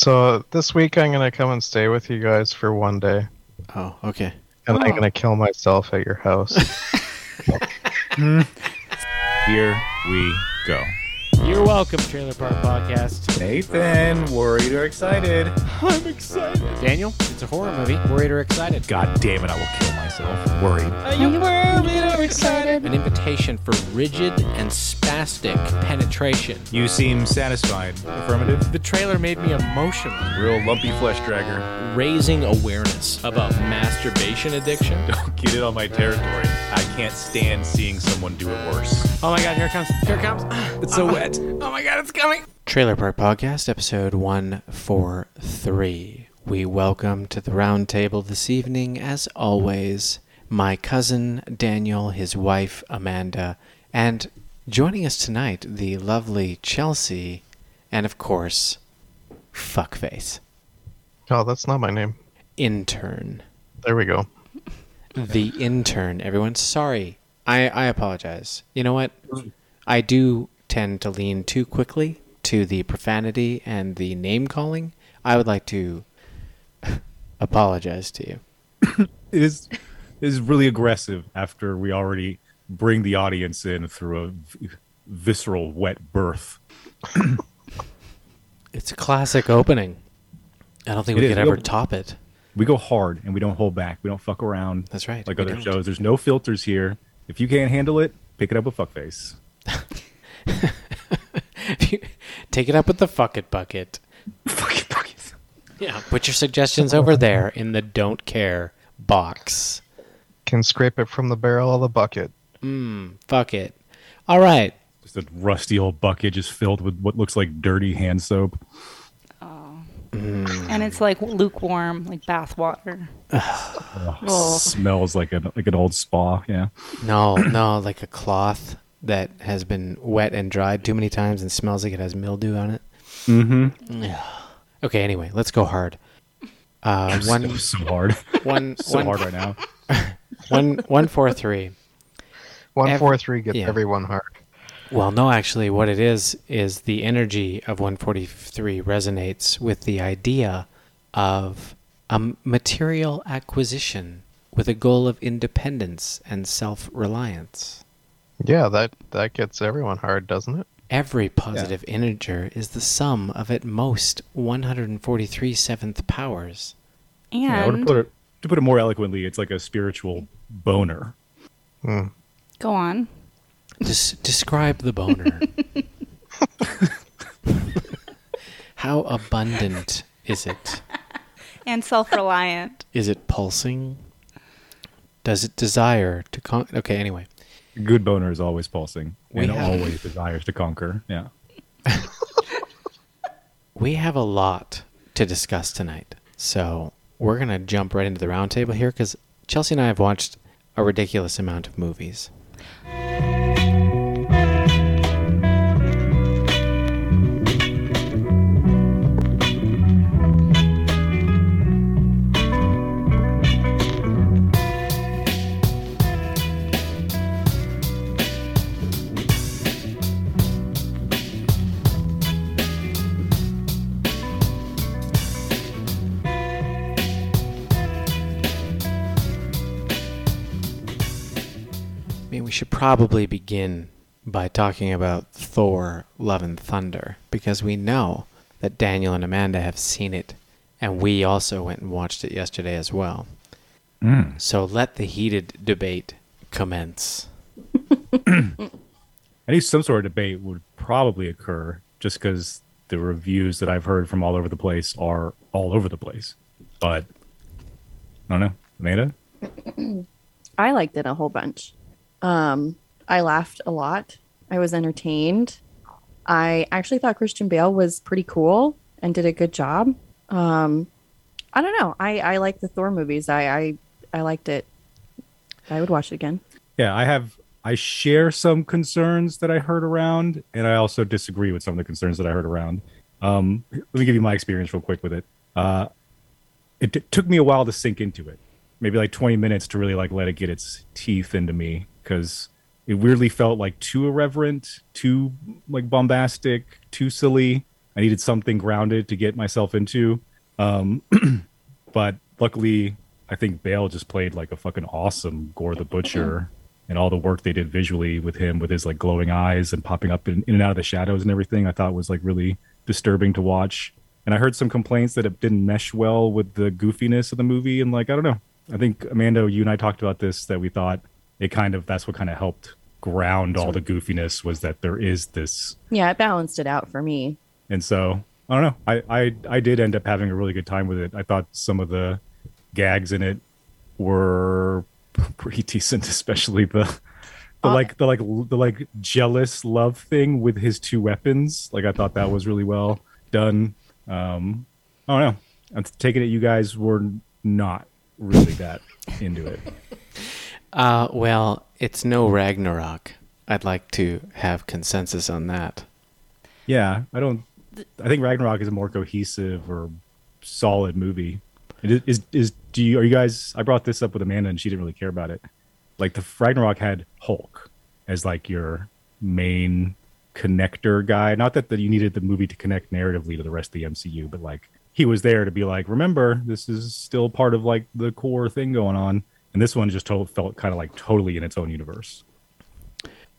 So this week I'm gonna come and stay with you guys for one day, Oh, okay. and I'm Oh. gonna kill myself at your house. Hmm. Here we go. You're welcome, Trailer Park Podcast. Nathan, worried or excited? I'm excited. Daniel, it's a horror movie. Worried or excited? God damn it, I will kill myself. Worried. Are you worried or excited? An invitation for rigid and spastic penetration. You seem satisfied. Affirmative. The trailer made me emotional. Real lumpy flesh dragger. Raising awareness about masturbation addiction. Don't get it on my territory. I can't stand seeing someone do it worse. Oh my god, here it comes. Here it comes. It's so wet. Oh my god, it's coming. Trailer Park Podcast, episode 143. We welcome to the round table this evening, as always, my cousin Daniel, his wife Amanda, and joining us tonight, the lovely Chelsea, and of course, Fuckface, oh, that's not my name. intern. There we go. the intern. Everyone, sorry. I, I apologize. You know what? I do tend to lean too quickly to the profanity and the name calling. I would like to apologize to you. It is, it is really aggressive after we already bring the audience in through a v- visceral wet birth. It's a classic opening. I don't think It we is. could ever We'll- top it. We go hard and we don't hold back. We don't fuck around. That's right, Like other don't. shows. There's no filters here. If you can't handle it, pick it up with fuckface. Take it up with the fuck it bucket. Fuck fuck it. Yeah. Put your suggestions over there in the don't care box. Can scrape it from the barrel of the bucket. Mm, fuck it. All right. Just a rusty old bucket just filled with what looks like dirty hand soap. Oh. And it's like lukewarm, like bath water. Oh. Smells like an like an old spa. Yeah. No, no, like a cloth that has been wet and dried too many times and smells like it has mildew on it. Mm-hmm. Okay, anyway, let's go hard. Uh, one, so hard. one, so one- hard right now. one, one, four, three. One Ev- four three gets yeah. everyone hard. Well, no, actually, what it is is the energy of 143 resonates with the idea of a material acquisition with a goal of independence and self-reliance. Yeah, that that gets everyone hard, doesn't it? Every positive integer is the sum of at most 143 seventh powers. Yeah, to And put it to put it more eloquently, it's like a spiritual boner. Hmm. go on. Des- describe the boner. How abundant is it? And self-reliant. Is it pulsing? Does it desire to con? Okay, anyway. Good boner is always pulsing We and have- always desires to conquer. Yeah. We have a lot to discuss tonight. So we're going to jump right into the roundtable here because Chelsea and I have watched a ridiculous amount of movies. Should probably begin by talking about Thor Love and Thunder because we know that Daniel and Amanda have seen it, and we also went and watched it yesterday as well. Mm. So let the heated debate commence. I think some sort of debate would probably occur just because the reviews that I've heard from all over the place are all over the place. But I don't know. Amanda? I liked it a whole bunch. Um, I laughed a lot. I was entertained. I actually thought Christian Bale was pretty cool and did a good job. Um, I don't know. I, I like the Thor movies. I, I I liked it. I would watch it again. Yeah, I have I share some concerns that I heard around, and I also disagree with some of the concerns that I heard around. Um, let me give you my experience real quick with it. Uh, it t- took me a while to sink into it, maybe like 20 minutes to really like let it get its teeth into me because it weirdly felt like too irreverent, too like bombastic, too silly. I needed something grounded to get myself into. Um, but luckily, I think Bale just played like a fucking awesome Gorr the Butcher, and all the work they did visually with him, with his like glowing eyes and popping up in, in and out of the shadows and everything, I thought was like really disturbing to watch. And I heard some complaints that it didn't mesh well with the goofiness of the movie, and like I don't know. I think Amanda, you and I talked about this that we thought it kind of that's what kind of helped ground all the goofiness was that there is this Yeah, it balanced it out for me. and so I don't know. I, I I did end up having a really good time with it. I thought some of the gags in it were pretty decent, especially the the Uh, like the like the like jealous love thing with his two weapons. Like I thought that was really well done. Um, I don't know. I'm taking it you guys were not really that into it. Uh, well, it's no Ragnarok. I'd like to have consensus on that. Yeah, I don't. I think Ragnarok is a more cohesive or solid movie. Is, is is do you are you guys? I brought this up with Amanda and she didn't really care about it. Like the Ragnarok had Hulk as like your main connector guy. Not that, that you needed the movie to connect narratively to the rest of the MCU, but like he was there to be like, remember, this is still part of like the core thing going on. And this one just felt kind of like totally in its own universe.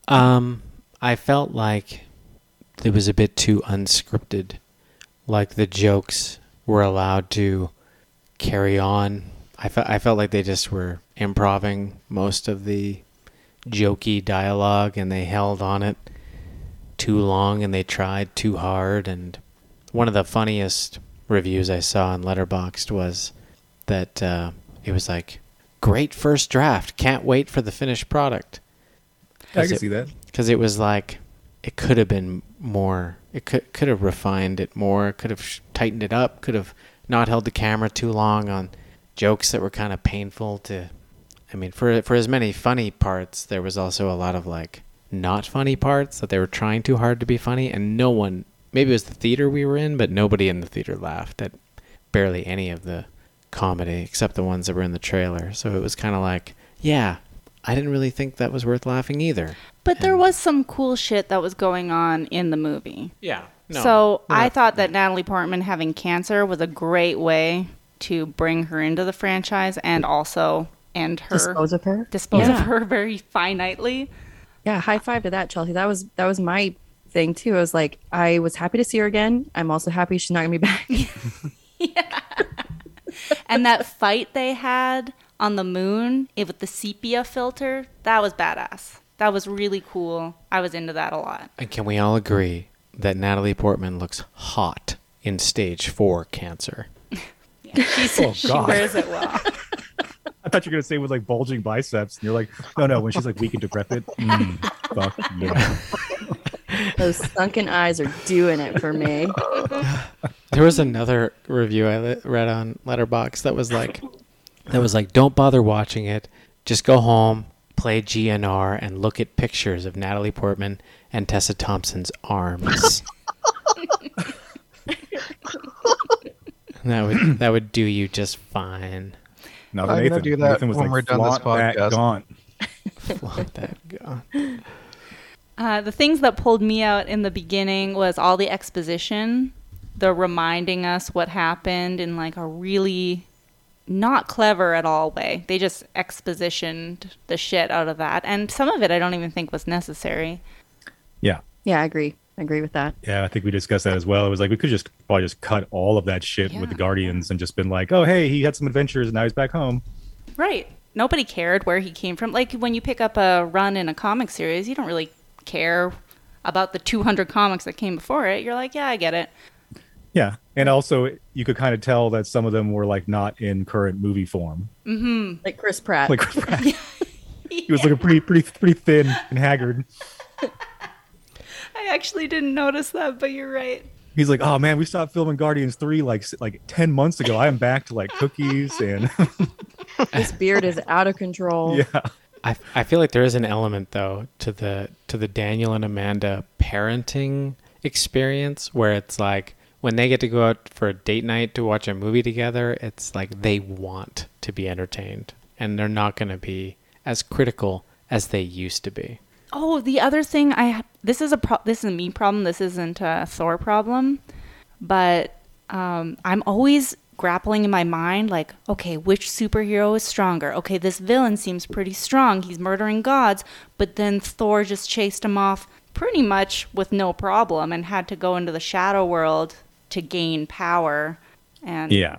Um, I felt like it was a bit too unscripted. Like the jokes were allowed to carry on. I felt I felt like they just were improving most of the jokey dialogue, and they held on it too long, and they tried too hard. And one of the funniest reviews I saw on Letterboxd was that uh, it was like, "Great first draft. Can't wait for the finished product." I can it- see that. because it was like it could have been more it could could have refined it more could have sh- tightened it up could have not held the camera too long on jokes that were kind of painful to i mean for for as many funny parts there was also a lot of like not funny parts that they were trying too hard to be funny and no one maybe it was the theater we were in but nobody in the theater laughed at barely any of the comedy except the ones that were in the trailer so it was kind of like yeah i didn't really think that was worth laughing either But there was some cool shit that was going on in the movie. Yeah. so I thought that Natalie Portman having cancer was a great way to bring her into the franchise and also end her Dispose of her. dispose Yeah. of her very finitely. Yeah, high five to that, Chelsea. That was that was my thing too. I was like, I was happy to see her again. I'm also happy she's not gonna be back. And that fight they had on the moon it, with the sepia filter, that was badass. That was really cool. I was into that a lot. And can we all agree that Natalie Portman looks hot in stage four cancer? She's, Oh, she God. wears it well. I thought you were gonna say with like bulging biceps, and you're like, no, no. When she's like weak and decrepit, mm, fuck yeah. Those sunken eyes are doing it for me. There was another review I read on Letterboxd that was like, that was like, don't bother watching it. Just go home, play GNR, and look at pictures of Natalie Portman and Tessa Thompson's arms. that would that would do you just fine. Now I'm gonna do that Nathan was when like, we're done this "Flaunt that podcast." gaunt." Flaunt that gun. Uh, the things that pulled me out in the beginning was all the exposition, the reminding us what happened in like a really not clever at all way. They just expositioned the shit out of that, and some of it I don't even think was necessary. Yeah, Yeah, I agree. I agree with that. yeah. I think we discussed that as well. It was like we could just probably just cut all of that shit with the Guardians and just been like, oh hey, he had some adventures and now he's back home. Right. Nobody cared where he came from. Like when you pick up a run in a comic series, you don't really care about the 200 comics that came before it. You're like, yeah, I get it. Yeah, and also you could kind of tell that some of them were like not in current movie form. Mm-hmm. Like Chris Pratt. Like Pratt. he was looking pretty, pretty, pretty thin and haggard. I actually didn't notice that, but you're right. He's like, oh man, we stopped filming Guardians three like like ten months ago. I am back to like cookies and This beard is out of control. yeah. I, I feel like there is an element though to the to the Daniel and Amanda parenting experience where it's like when they get to go out for a date night to watch a movie together, it's like they want to be entertained and they're not going to be as critical as they used to be. Oh, the other thing I this is a pro- this is a me problem. This isn't a Thor problem. but um, I'm always grappling in my mind like, okay, which superhero is stronger? Okay, this villain seems pretty strong. He's murdering gods, but then Thor just chased him off pretty much with no problem and had to go into the shadow world to gain power. And Yeah.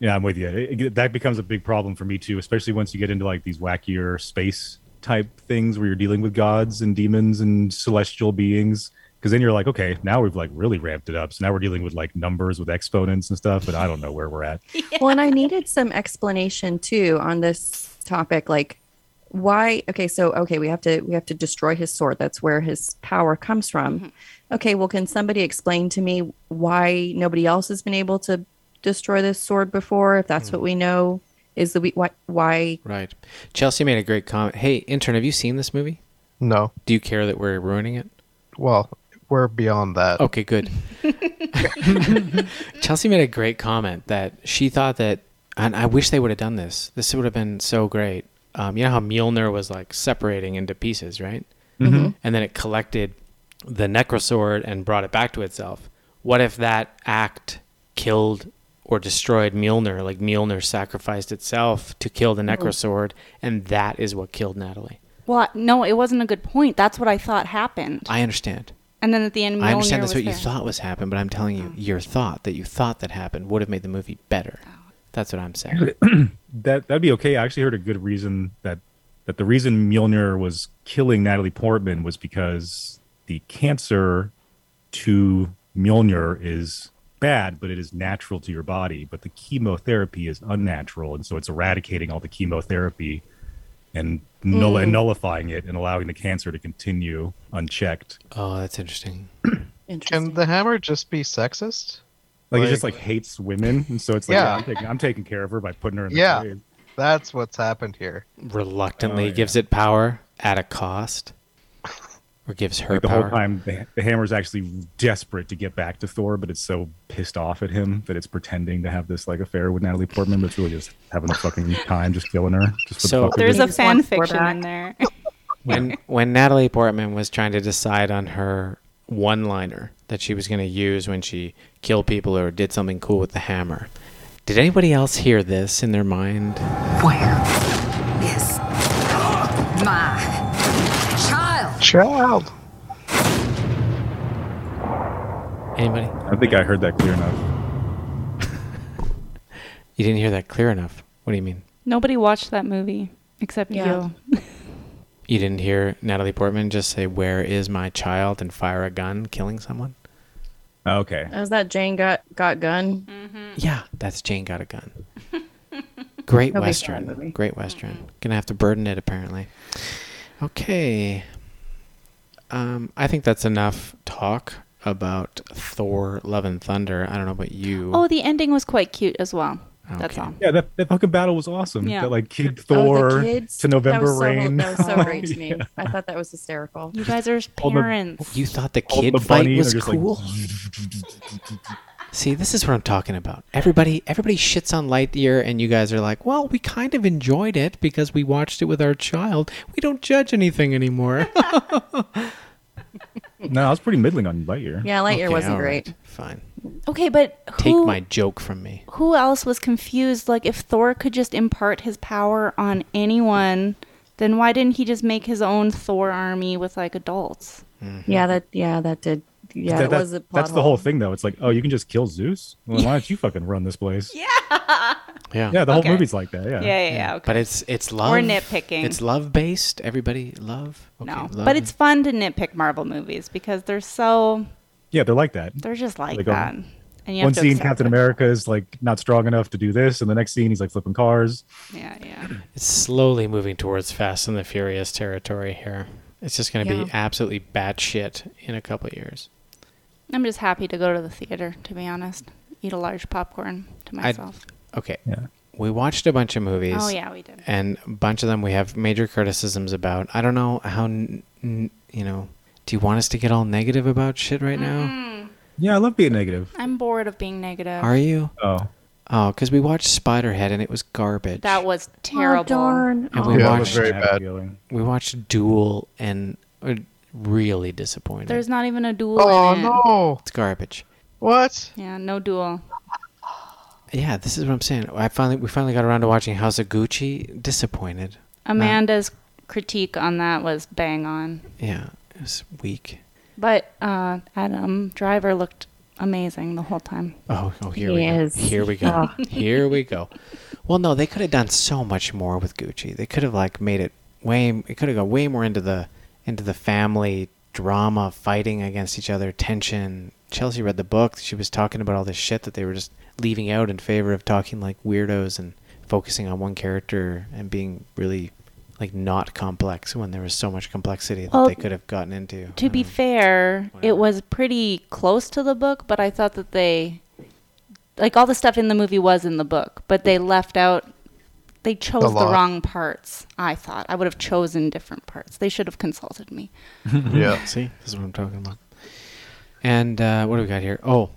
Yeah, I'm with you. It- it- that becomes a big problem for me too, especially once you get into like these wackier space type things where you're dealing with gods and demons and celestial beings. Because then you're like, okay, now we've like really ramped it up. So now we're dealing with like numbers with exponents and stuff, but I don't know where we're at. Well, and I needed some explanation too on this topic, like why. Okay, so okay, we have to we have to destroy his sword. That's where his power comes from. Mm-hmm. Okay, well, can somebody explain to me why nobody else has been able to destroy this sword before? If that's hmm. what we know is the we- why why Right. Chelsea made a great comment. Hey, intern, have you seen this movie? No. Do you care that we're ruining it? Well, we're beyond that. Okay, good. Chelsea made a great comment that she thought that, and I wish they would have done this. This would have been so great. Um, you know how Mjolnir was like separating into pieces, right? Mm-hmm. And then it collected the Necrosword and brought it back to itself. What if that act killed or destroyed Mjolnir? Like Mjolnir sacrificed itself to kill the Necrosword, and that is what killed Natalie. well, no, it wasn't a good point. That's what I thought happened. I understand. And then at the end, I understand Mjolnir that's what was you thought was happened, but I'm telling you, oh. your thought that you thought that happened would have made the movie better. Oh. That's what I'm saying. That that'd be okay. I actually heard a good reason that that the reason Mjolnir was killing Natalie Portman was because the cancer to Mjolnir is bad, but it is natural to your body. But the chemotherapy is unnatural, and so it's eradicating all the chemotherapy and, null- and mm. nullifying it and allowing the cancer to continue unchecked. Oh, that's interesting. interesting. Can the hammer just be sexist? Like, it Like- just like hates women, and so it's like, Yeah. yeah, I'm, taking, I'm taking care of her by putting her in the Yeah. grave. That's what's happened here. Reluctantly Oh, yeah. gives it power at a cost, or gives her Like the power. whole time, the, the hammer's actually desperate to get back to Thor, but it's so pissed off at him that it's pretending to have this like affair with Natalie Portman, but it's really just having a fucking time, just killing her. Just for So- the fuck of There's a fan fiction back. in there. when when Natalie Portman was trying to decide on her one-liner that she was going to use when she killed people or did something cool with the hammer. Did anybody else hear this in their mind? Where is my child? Child. Anybody? I think I heard that clear enough. You didn't hear that clear enough. What do you mean? Nobody watched that movie except Yeah. you. You didn't hear Natalie Portman just say, "Where is my child?" and fire a gun, killing someone? Oh, okay. Is that Jane got got gun? Mm-hmm. Yeah, that's Jane Got a Gun. Great Nobody saw that Western. movie. Great mm-hmm. Western. Gonna have to burden it apparently. Okay. Um, I think that's enough talk about Thor: Love and Thunder. I don't know about you. Oh, the ending was quite cute as well. That's all. Yeah, that, that fucking battle was awesome. Yeah. That like Kid Oh, the Thor kids? to That November was so- Rain. That was so great to me. I thought that was hysterical. You guys are All the- parents. You thought the kid the fight was are just like- cool? See, this is what I'm talking about. Everybody, everybody shits on Lightyear, and you guys are like, "Well, we kind of enjoyed it because we watched it with our child. We don't judge anything anymore." no, I was pretty middling on Lightyear. Yeah, Lightyear Okay, wasn't all right, great. Fine. okay, but Take my joke from me. who else was confused? Like, if Thor could just impart his power on anyone, then why didn't he just make his own Thor army with like adults? Mm-hmm. Yeah, that yeah, that did. Yeah, That- it that- was a plot that's the whole thing, though. It's like, oh, you can just kill Zeus. Well, why don't you fucking run this place? Yeah, Yeah. yeah. The Okay. whole movie's like that. Yeah. Yeah, yeah, yeah. Okay. But it's it's love. We're nitpicking. It's love based. Everybody love. Okay, no, love. but it's fun to nitpick Marvel movies because they're so Yeah, they're like that. they're just like They go- um, that. And you One have to scene, Captain it. America is like not strong enough to do this, and the next scene, he's like flipping cars. Yeah, yeah. It's slowly moving towards Fast and the Furious territory here. It's just going to Yeah. be absolutely batshit in a couple of years. I'm just happy to go to the theater, to be honest. Eat a large popcorn to myself. Okay. Yeah. We watched a bunch of movies. oh yeah, we did. And a bunch of them we have major criticisms about. I don't know how, n- n- you know, do you want us to get all negative about shit right now? Yeah, I love being negative. I'm bored of being negative. Are you? Oh, Oh, because we watched Spiderhead and it was garbage. that was terrible. Oh, darn. And Oh. we Yeah, it was watched very bad bad. we watched Duel and uh, really disappointed. There's not even a duel Oh in it. no! it's garbage. What? Yeah, no duel. Yeah, this is what I'm saying. I finally we finally got around to watching House of Gucci. Disappointed. Amanda's critique on that was bang on. Yeah, it was weak. But uh, Adam Driver looked amazing the whole time. Oh, oh, here He we is. go. Here we go. Oh. Here we go. Well, no, they could have done so much more with Gucci. They could have like made it way. It could have gone way more into the into the family drama, fighting against each other, tension. Chelsea read the book. She was talking about all this shit that they were just leaving out in favor of talking like weirdos and focusing on one character and being really like not complex when there was so much complexity that Well, they could have gotten into. To be Um, fair, whatever. it was pretty close to the book, but I thought that they like all the stuff in the movie was in the book, but they left out they chose the, wrong parts. I thought I would have chosen different parts. They should have consulted me. Yeah. See, this is what I'm talking about. And uh, what do we got here? Oh,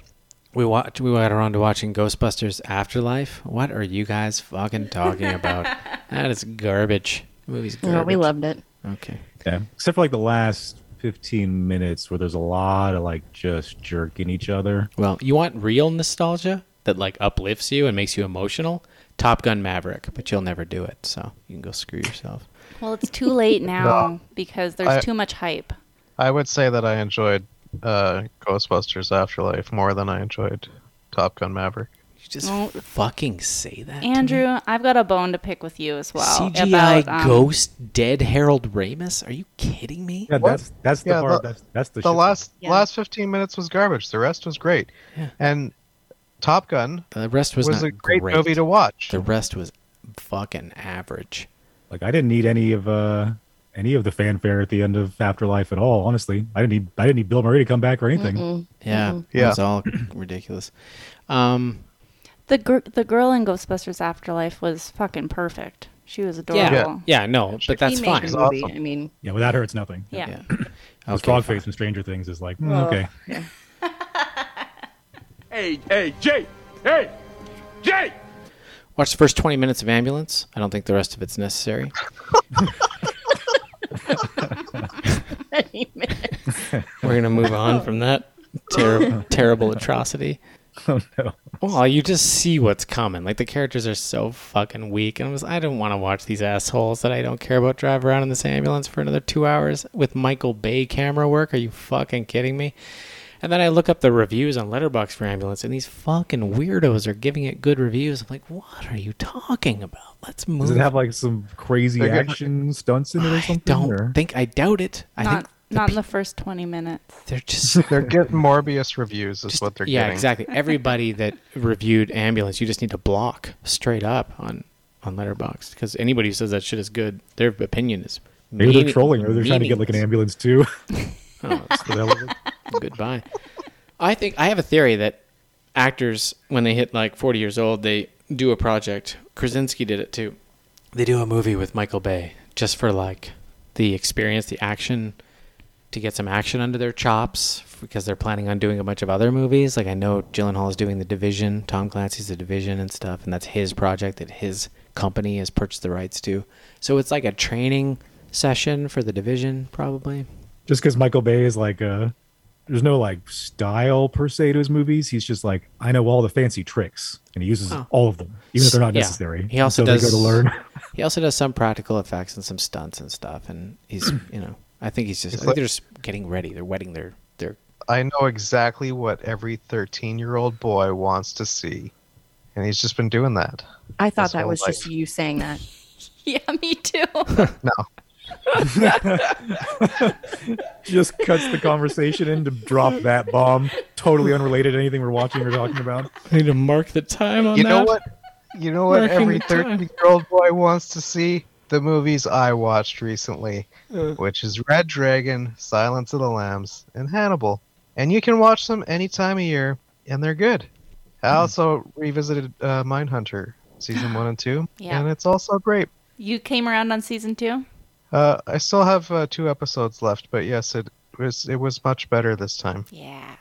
we watch. We got around to watching Ghostbusters Afterlife. What are you guys fucking talking about? that is garbage. The movie's garbage. Well, we loved it. Okay. Yeah, except for like the last 15 minutes where there's a lot of like just jerking each other. Well, you want real nostalgia that like uplifts you and makes you emotional? Top Gun Maverick, but you'll never do it, so you can go screw yourself. Well, it's too late now because there's I- too much hype. I would say that I enjoyed uh, Ghostbusters Afterlife more than I enjoyed Top Gun Maverick. You just Oh. fucking say that, to me? Andrew, I've got a bone to pick with you as well. CGI about, um, ghost dead Harold Ramis? Are you kidding me? Yeah, that's that's the Yeah, part. the- that's that's the, The shit last Yeah. last 15 minutes was garbage. The rest was great. Yeah. And Top Gun The rest was, was, not a great, movie to watch. The rest was fucking average. Like I didn't need any of uh any of the fanfare at the end of Afterlife at all. Honestly, I didn't need I didn't need Bill Murray to come back or anything. Yeah, it Yeah. was all ridiculous. Um, The gr- the girl in Ghostbusters Afterlife was fucking perfect. She was yeah, adorable. yeah, no, but that's he fine. made It's the movie. awesome. I mean, Yeah, without her, it's nothing. Yeah. Yeah. Because Okay, Frogface fine. from Stranger Things is like mm, okay. yeah. Hey, hey, Jay! Hey! Jay! Watch the first twenty minutes of Ambulance. I don't think the rest of it's necessary. We're gonna move on from that ter- terrible atrocity. Oh no. Well, you just see what's coming. Like the characters are so fucking weak, and I was I don't want to watch these assholes that I don't care about drive around in this ambulance for another two hours with Michael Bay camera work. Are you fucking kidding me? And then I look up the reviews on Letterboxd for ambulance, and these fucking weirdos are giving it good reviews. I'm like, what are you talking about? Let's move. Does it have like some crazy They're good. stunts in it or something? I don't or- think I doubt it. I Not think the not in the first twenty minutes. they're just They're getting Morbius reviews, is Just- what they're yeah, getting. exactly. Everybody that reviewed ambulance, you just need to block straight up on on Letterboxd because anybody who says that shit is good, their opinion is Maybe they're trolling or they're trying to get like an ambulance too. Oh, it. Goodbye. I think I have a theory that actors, when they hit like 40 years old, they do a project. Krasinski did it too. They do a movie with Michael Bay just for like the experience, the action, to get some action under their chops because they're planning on doing a bunch of other movies. Like I know Gyllenhaal is doing The Division, Tom Clancy's The Division and stuff, and that's his project that his company has purchased the rights to. So it's like a training session for The Division, probably. Just because Michael Bay is like uh there's no like style per se to his movies. He's just like I know all the fancy tricks, and he uses Oh. all of them, even if they're not Yeah. necessary. He also so does they go to learn. He also does some practical effects and some stunts and stuff, and he's you know I think he's just I think like- they're just getting ready. They're wetting their their. I know exactly what every 13 year old boy wants to see. And he's just been doing that. I thought that whole was just you saying that. Yeah, me too. No. just cuts the conversation in to drop that bomb, totally unrelated to anything we're watching or talking about. I need to mark the time on You know what? You know what Marking every 13 year old boy wants to see? The movies I watched recently, Uh. which is Red Dragon, Silence of the Lambs, and Hannibal. And you can watch them any time of year, and they're good. I Hmm. also revisited uh, Mindhunter season one and two, Yeah. and it's also great. you came around on season two. Uh, I still have uh, two episodes left, but yes, it was it was much better this time. Yeah.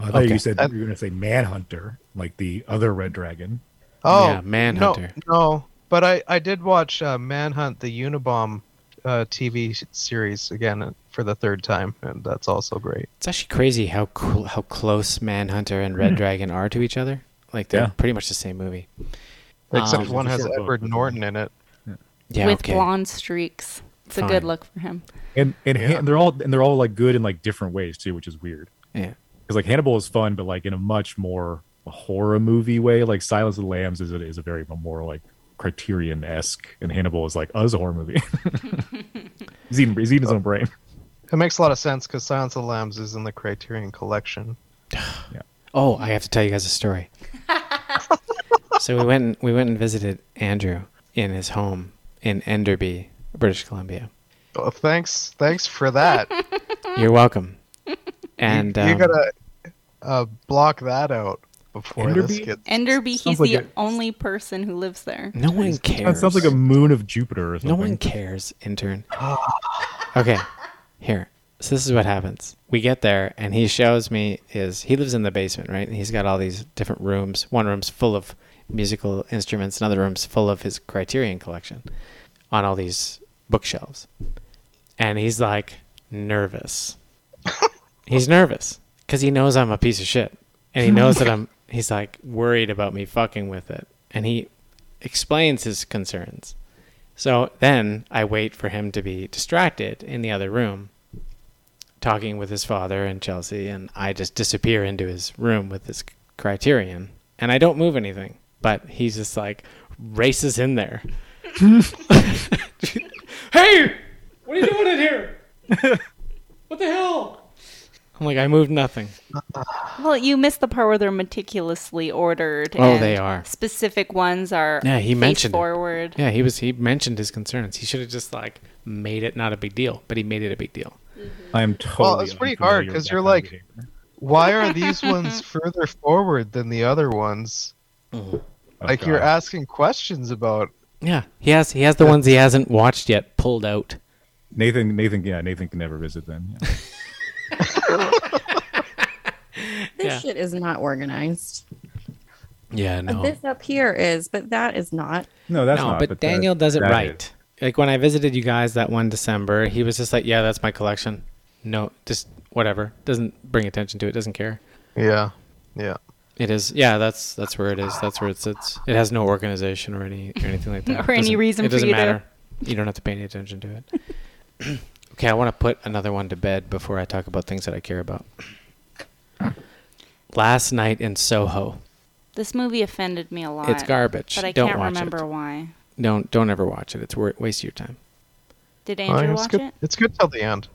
I thought Okay. you said you were going to say Manhunter, like the other Red Dragon. Oh, Yeah, Manhunter. No, no, but I I did watch uh, Manhunt, the Unabomb uh, TV series again for the third time, and that's also great. It's actually crazy how cool, how close Manhunter and Red Dragon are to each other. Like they're Yeah. pretty much the same movie. Except Um, one has short book. Edward Norton in it. Yeah, with okay. blonde streaks. It's a good look for him. and and, Han- they're all and they're all like good in like different ways too, which is weird. Yeah. Because like Hannibal is fun, but like in a much more horror movie way. Like Silence of the Lambs is a, is a very more like Criterion esque, and Hannibal is like us a horror movie. he's eating he's eating his own brain. It makes a lot of sense because Silence of the Lambs is in the Criterion Collection. yeah. Oh, I have to tell you guys a story. so we went and, we went and visited Andrew in his home in Enderby, British Columbia. Oh, thanks, thanks for that. You're welcome. And you, you um, gotta uh, block that out before this Enderby? gets. Enderby, he's Sounds like the a- only person who lives there. no one That cares. sounds like a moon of Jupiter or something. No one cares, intern. okay, here. So this is what happens. We get there, and he shows me his. He lives in the basement, right? And he's got all these different rooms. One room's full of musical instruments. Another room's full of his Criterion collection, on all these bookshelves. And he's like nervous. he's nervous because he knows I'm a piece of shit, and he knows that I'm. He's like worried about me fucking with it, and he explains his concerns. So then I wait for him to be distracted in the other room, talking with his father and Chelsea, and I just disappear into his room with this criterion, and I don't move anything. But he's just like races in there. hey, what are you doing in here? What the hell? I'm like, I moved nothing. Well, you missed the part where they're meticulously ordered. Oh, and they are. Specific ones are Yeah, he face mentioned it. forward. Yeah, he was. He mentioned his concerns. He should have just like made it not a big deal, but he made it a big deal. Mm-hmm. I am totally. Well, it's pretty hard because you're like- Why are these ones further forward than the other ones? Oh, like you're asking questions about. Yeah, he has. He has the ones he hasn't watched yet pulled out. Nathan. Nathan. Yeah, Nathan can never visit then. Yeah. This Yeah. shit is not organized. Yeah, no. This up here is, but that is not. No, that's no, not. but, that- Daniel does it right. is. Like when I visited you guys that one December, he was just like, "Yeah, that's my collection." No, just whatever. Doesn't bring attention to it. Doesn't care. Yeah, yeah. It is. Yeah, that's that's where it is. That's where it sits. It has no organization or any or anything like that. Or any Doesn't- reason It doesn't you to- matter. You don't have to pay any attention to it. okay, I want to put another one to bed before I talk about things that I care about. Last night in Soho. This movie offended me a lot. It's garbage. But I Don't can't watch remember it. why. Don't don't ever watch it. It's wor- waste of your time. Did Andrew it's watch good. it? It's good till the end.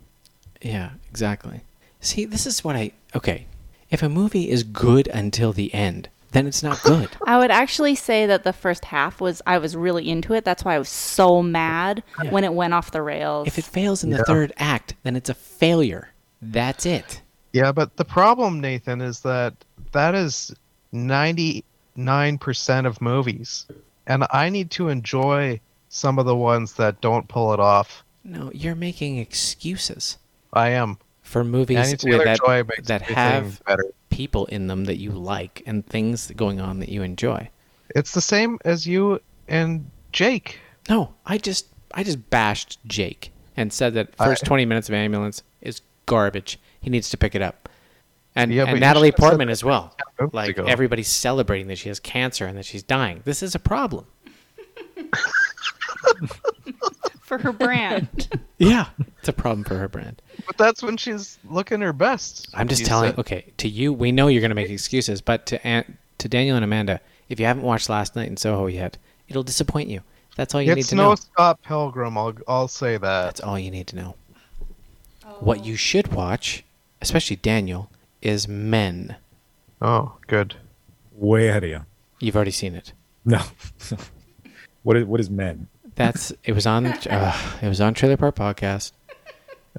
Yeah, exactly. See, this is what I okay. If a movie is good until the end, then it's not good. I would actually say that the first half was I was really into it. That's why I was so mad Yeah. when it went off the rails. if it fails in the Yeah. third act, then it's a failure. That's it. Yeah, but the problem, Nathan, is that that is ninety nine percent of movies, and I need to enjoy some of the ones that don't pull it off. No, you're making excuses I am. For movies with that, Joy that have better. people in them that you like and things going on that you enjoy. It's the same as you and Jake. No, I just I just bashed Jake and said that I- first 20 minutes of ambulance is garbage. He needs to pick it up. And, Yeah, and Natalie Portman as well. Like ago. everybody's celebrating that she has cancer and that she's dying. This is a problem. for her brand. Yeah, it's a problem for her brand. But that's when she's looking her best. I'm just telling. said. Okay, to you, we know you're going to make excuses, but to Aunt, to Daniel and Amanda, if you haven't watched Last Night in Soho yet, it'll disappoint you. That's all you need It's to no know. Scott Pilgrim. I'll I'll say that. That's all you need to know. What you should watch, especially Daniel, is Men. Oh, good. Way ahead of you. You've already seen it. No. what is what is men? That's it was on uh, it was on Trailer Park Podcast.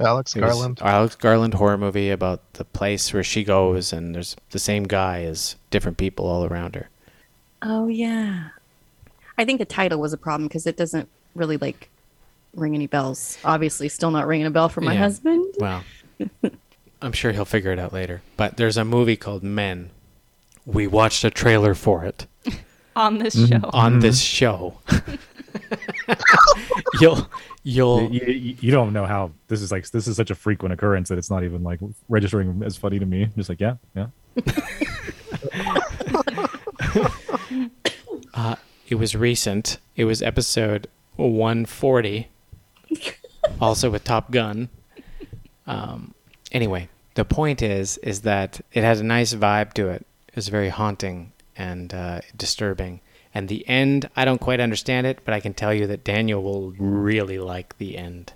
Alex Garland. Alex Garland horror movie about the place where she goes and there's the same guy as different people all around her. Oh yeah. I think the title was a problem because it doesn't really like ring any bells. Obviously, still not ringing a bell for my Yeah. husband. Well, I'm sure he'll figure it out later. But there's a movie called Men. We watched a trailer for it on this Mm-hmm. show. on this show. you'll you'll you, you, you don't know how this is like this is such a frequent occurrence that it's not even like registering as funny to me. Just like yeah, yeah. it was recent. It was episode 140, also with Top Gun. Um, anyway, the point is, is that it has a nice vibe to it. It's very haunting and uh, disturbing. And the end, I don't quite understand it, but I can tell you that Daniel will really like the end.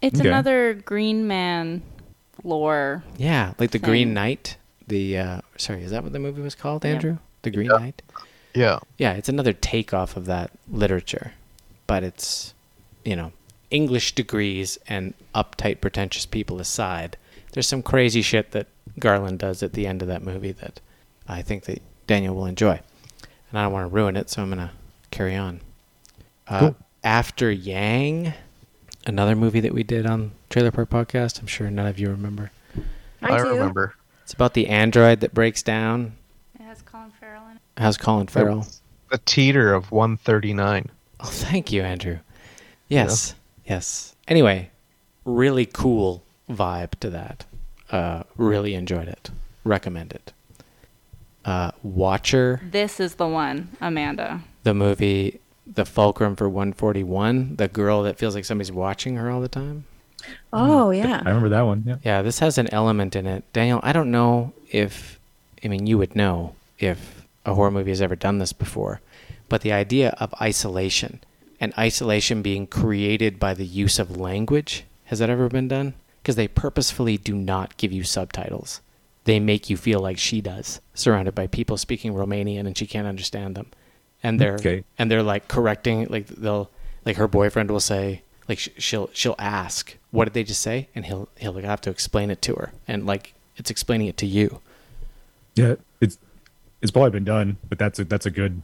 It's Okay. another Green Man lore. Yeah, like the Green Knight. The uh, sorry, is that what the movie was called, Yeah. Andrew? The Green Yeah. Knight. Yeah. Yeah, it's another takeoff of that literature, but it's, you know, English degrees and uptight, pretentious people aside. There's some crazy shit that Garland does at the end of that movie that I think that Daniel will enjoy, and I don't want to ruin it, so I'm gonna carry on. Uh, Cool. After Yang, another movie that we did on Trailer Park Podcast. I'm sure none of you remember. I, do. remember. It's about the android that breaks down. It has Colin Farrell in it. How's Colin Farrell? The teeter of 139. Oh, thank you, Andrew. Yes, yes. Anyway, really cool vibe to that. Uh, really enjoyed it. Recommend it. Uh, Watcher, This is the one, Amanda. the movie, the fulcrum for 141, the girl that feels like somebody's watching her all the time. Oh I yeah. I remember that one. Yeah. Yeah, this has an element in it. Daniel, I don't know if, I mean, you would know if a horror movie has ever done this before, but the idea of isolation and isolation being created by the use of language, has that ever been done? Because they purposefully do not give you subtitles. They make you feel like she does, surrounded by people speaking Romanian and she can't understand them. And they're Okay. and they're like correcting like they'll like her boyfriend will say like she'll she'll ask what did they just say and he'll he'll like have to explain it to her and like it's explaining it to you Yeah. It's it's probably been done, but that's a that's a good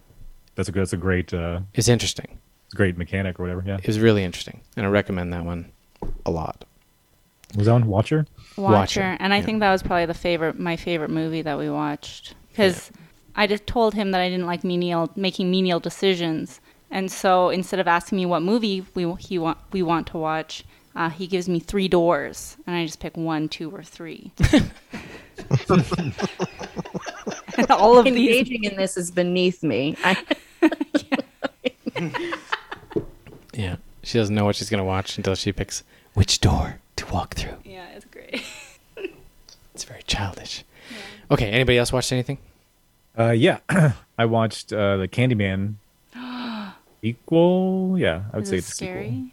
that's a that's a great uh it's interesting it's great mechanic or whatever. Yeah. it was really interesting and i recommend that one a lot Was that on Watcher? Watcher, Watcher, and I yeah. think that was probably the favorite, my favorite movie that we watched because I just told him that I didn't like menial making menial decisions, and so instead of asking me what movie we he want we want to watch, uh, he gives me three doors, and I just pick one, two, or three. all of these, Engaging in this is beneath me. I, yeah she doesn't know what she's going to watch until she picks which door to walk through yeah, it's great. it's very childish okay anybody else watched anything Uh, yeah, I watched uh, the Candyman equal. Yeah, I would Is say it's a sequel,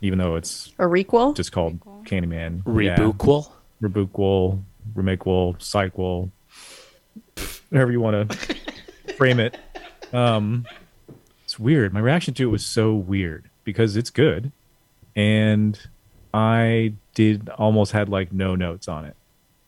even though it's a requel. just called Sequel? Candyman. rebootquel Yeah. Rebootquel, remakequel, sequel, whatever you want to frame it. Um, it's weird. My reaction to it was so weird because it's good, and I did almost had like no notes on it.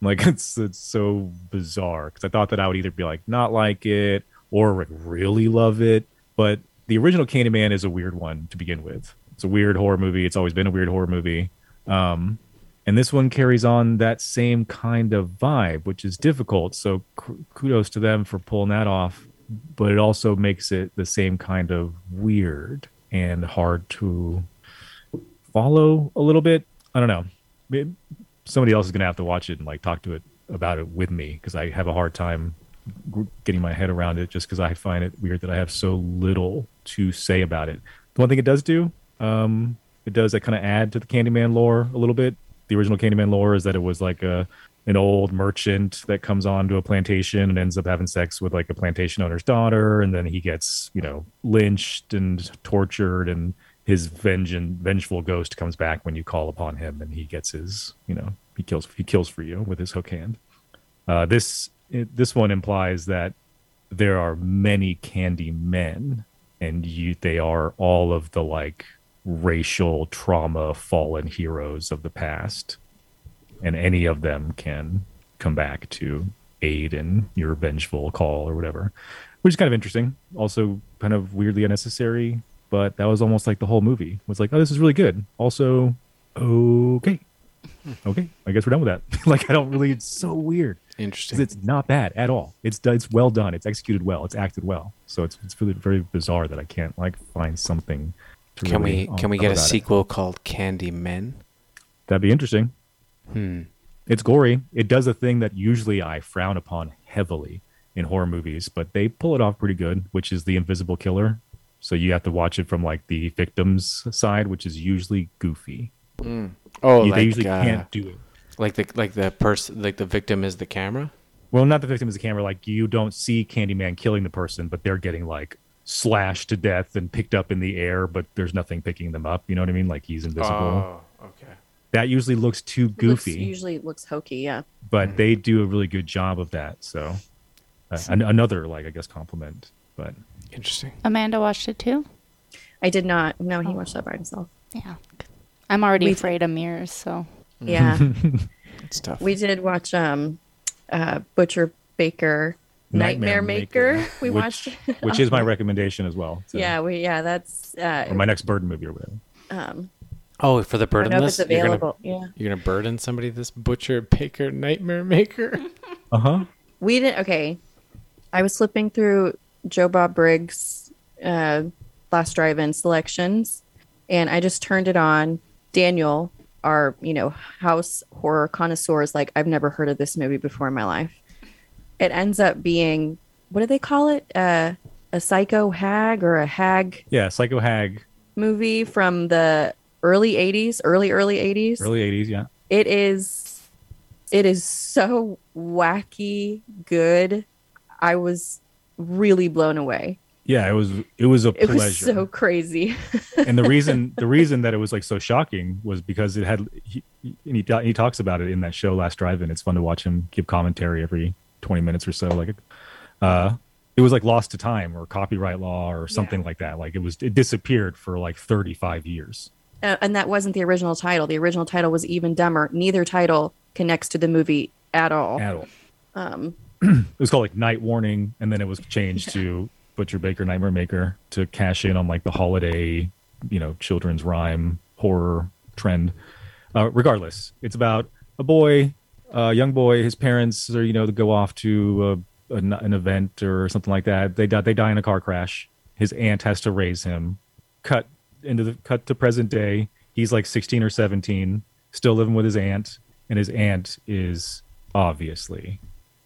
Like it's it's so bizarre because I thought that I would either be like not like it or like really love it. But the original Candyman is a weird one to begin with. It's a weird horror movie. It's always been a weird horror movie. Um, and this one carries on that same kind of vibe, which is difficult. So kudos to them for pulling that off. But it also makes it the same kind of weird and hard to follow a little bit. I don't know. Somebody else is going to have to watch it and like talk to it about it with me because I have a hard time getting my head around it just because I find it weird that I have so little to say about it. The one thing it does do, um, it does that kind of add to the Candyman lore a little bit. The original Candyman lore is that it was like a an old merchant that comes onto a plantation and ends up having sex with like a plantation owner's daughter, and then he gets you know lynched and tortured, and his vengeance vengeful ghost comes back when you call upon him, and he gets his you know he kills he kills for you with his hook hand. Uh, this it, this one implies that there are many candy men and you they are all of the like racial trauma fallen heroes of the past and any of them can come back to aid in your vengeful call or whatever which is kind of interesting also kind of weirdly unnecessary but that was almost like the whole movie was like oh this is really good also okay okay i guess we're done with that like i don't really it's so weird. interesting it's not bad at all. It's it's well done. It's executed well. It's acted well. So it's it's really very bizarre that I can't like find something to Can really we can we get a about it. sequel called Candy Men? That'd be interesting. Hmm. It's gory. It does a thing that usually I frown upon heavily in horror movies, but they pull it off pretty good, which is the invisible killer. So you have to watch it from like the victim's side, which is usually goofy. Oh, You- like they usually uh, can't do it. like the like the person like the victim is the camera. Well, not the victim is the camera. Like you don't see Candyman killing the person, but they're getting like slashed to death and picked up in the air, but there's nothing picking them up. You know what I mean? Like he's invisible. Oh, okay. That usually looks too Looks- goofy, usually looks hokey. Yeah. but they do a really good job of that. So uh, an- another like I guess compliment. But Interesting. Amanda watched it too. I did not. No, he watched that by himself. Yeah. I'm already We- afraid of mirrors, so Yeah. It's tough. we did watch um uh Butcher Baker Nightmare, Maker. We which, watched which is my recommendation as well. So- Yeah, we yeah, that's uh or my next burden movie or whatever. um oh, for the I burden don't know if it's list, you're gonna available. Yeah. you're gonna burden somebody this butcher, baker, nightmare maker. Uh huh. We didn't okay. I was flipping through Joe Bob Briggs uh last drive in selections and I just turned it on. Daniel, our, you know, house horror connoisseur is like, I've never heard of this movie before in my life. It ends up being what do they call it? Uh a psycho hag or a hag Yeah, Psycho Hag, movie from the early 80s, early early 80s. early '80s. Yeah. It is it is so wacky good. I was really blown away. Yeah, it was. It was a It pleasure. was so crazy. and the reason the reason that it was like so shocking was because it had he, he, and he, talks about it in that show last drive-in it's fun to watch him give commentary every 20 minutes or so like uh it was like lost to time or copyright law or something like that like it was it disappeared for like 35 years Uh, and that wasn't the original title. The original title was even dumber. Neither title connects to the movie at all. at all Um, it was called like night warning and then it was changed to butcher baker nightmare maker to cash in on like the holiday you know children's rhyme horror trend. Uh, regardless it's about a boy a young boy his parents are you know to go off to a, an an event or something like that. They die they die in a car crash. His aunt has to raise him. Cut into the cut to present day he's like 16 or 17 still living with his aunt and his aunt is obviously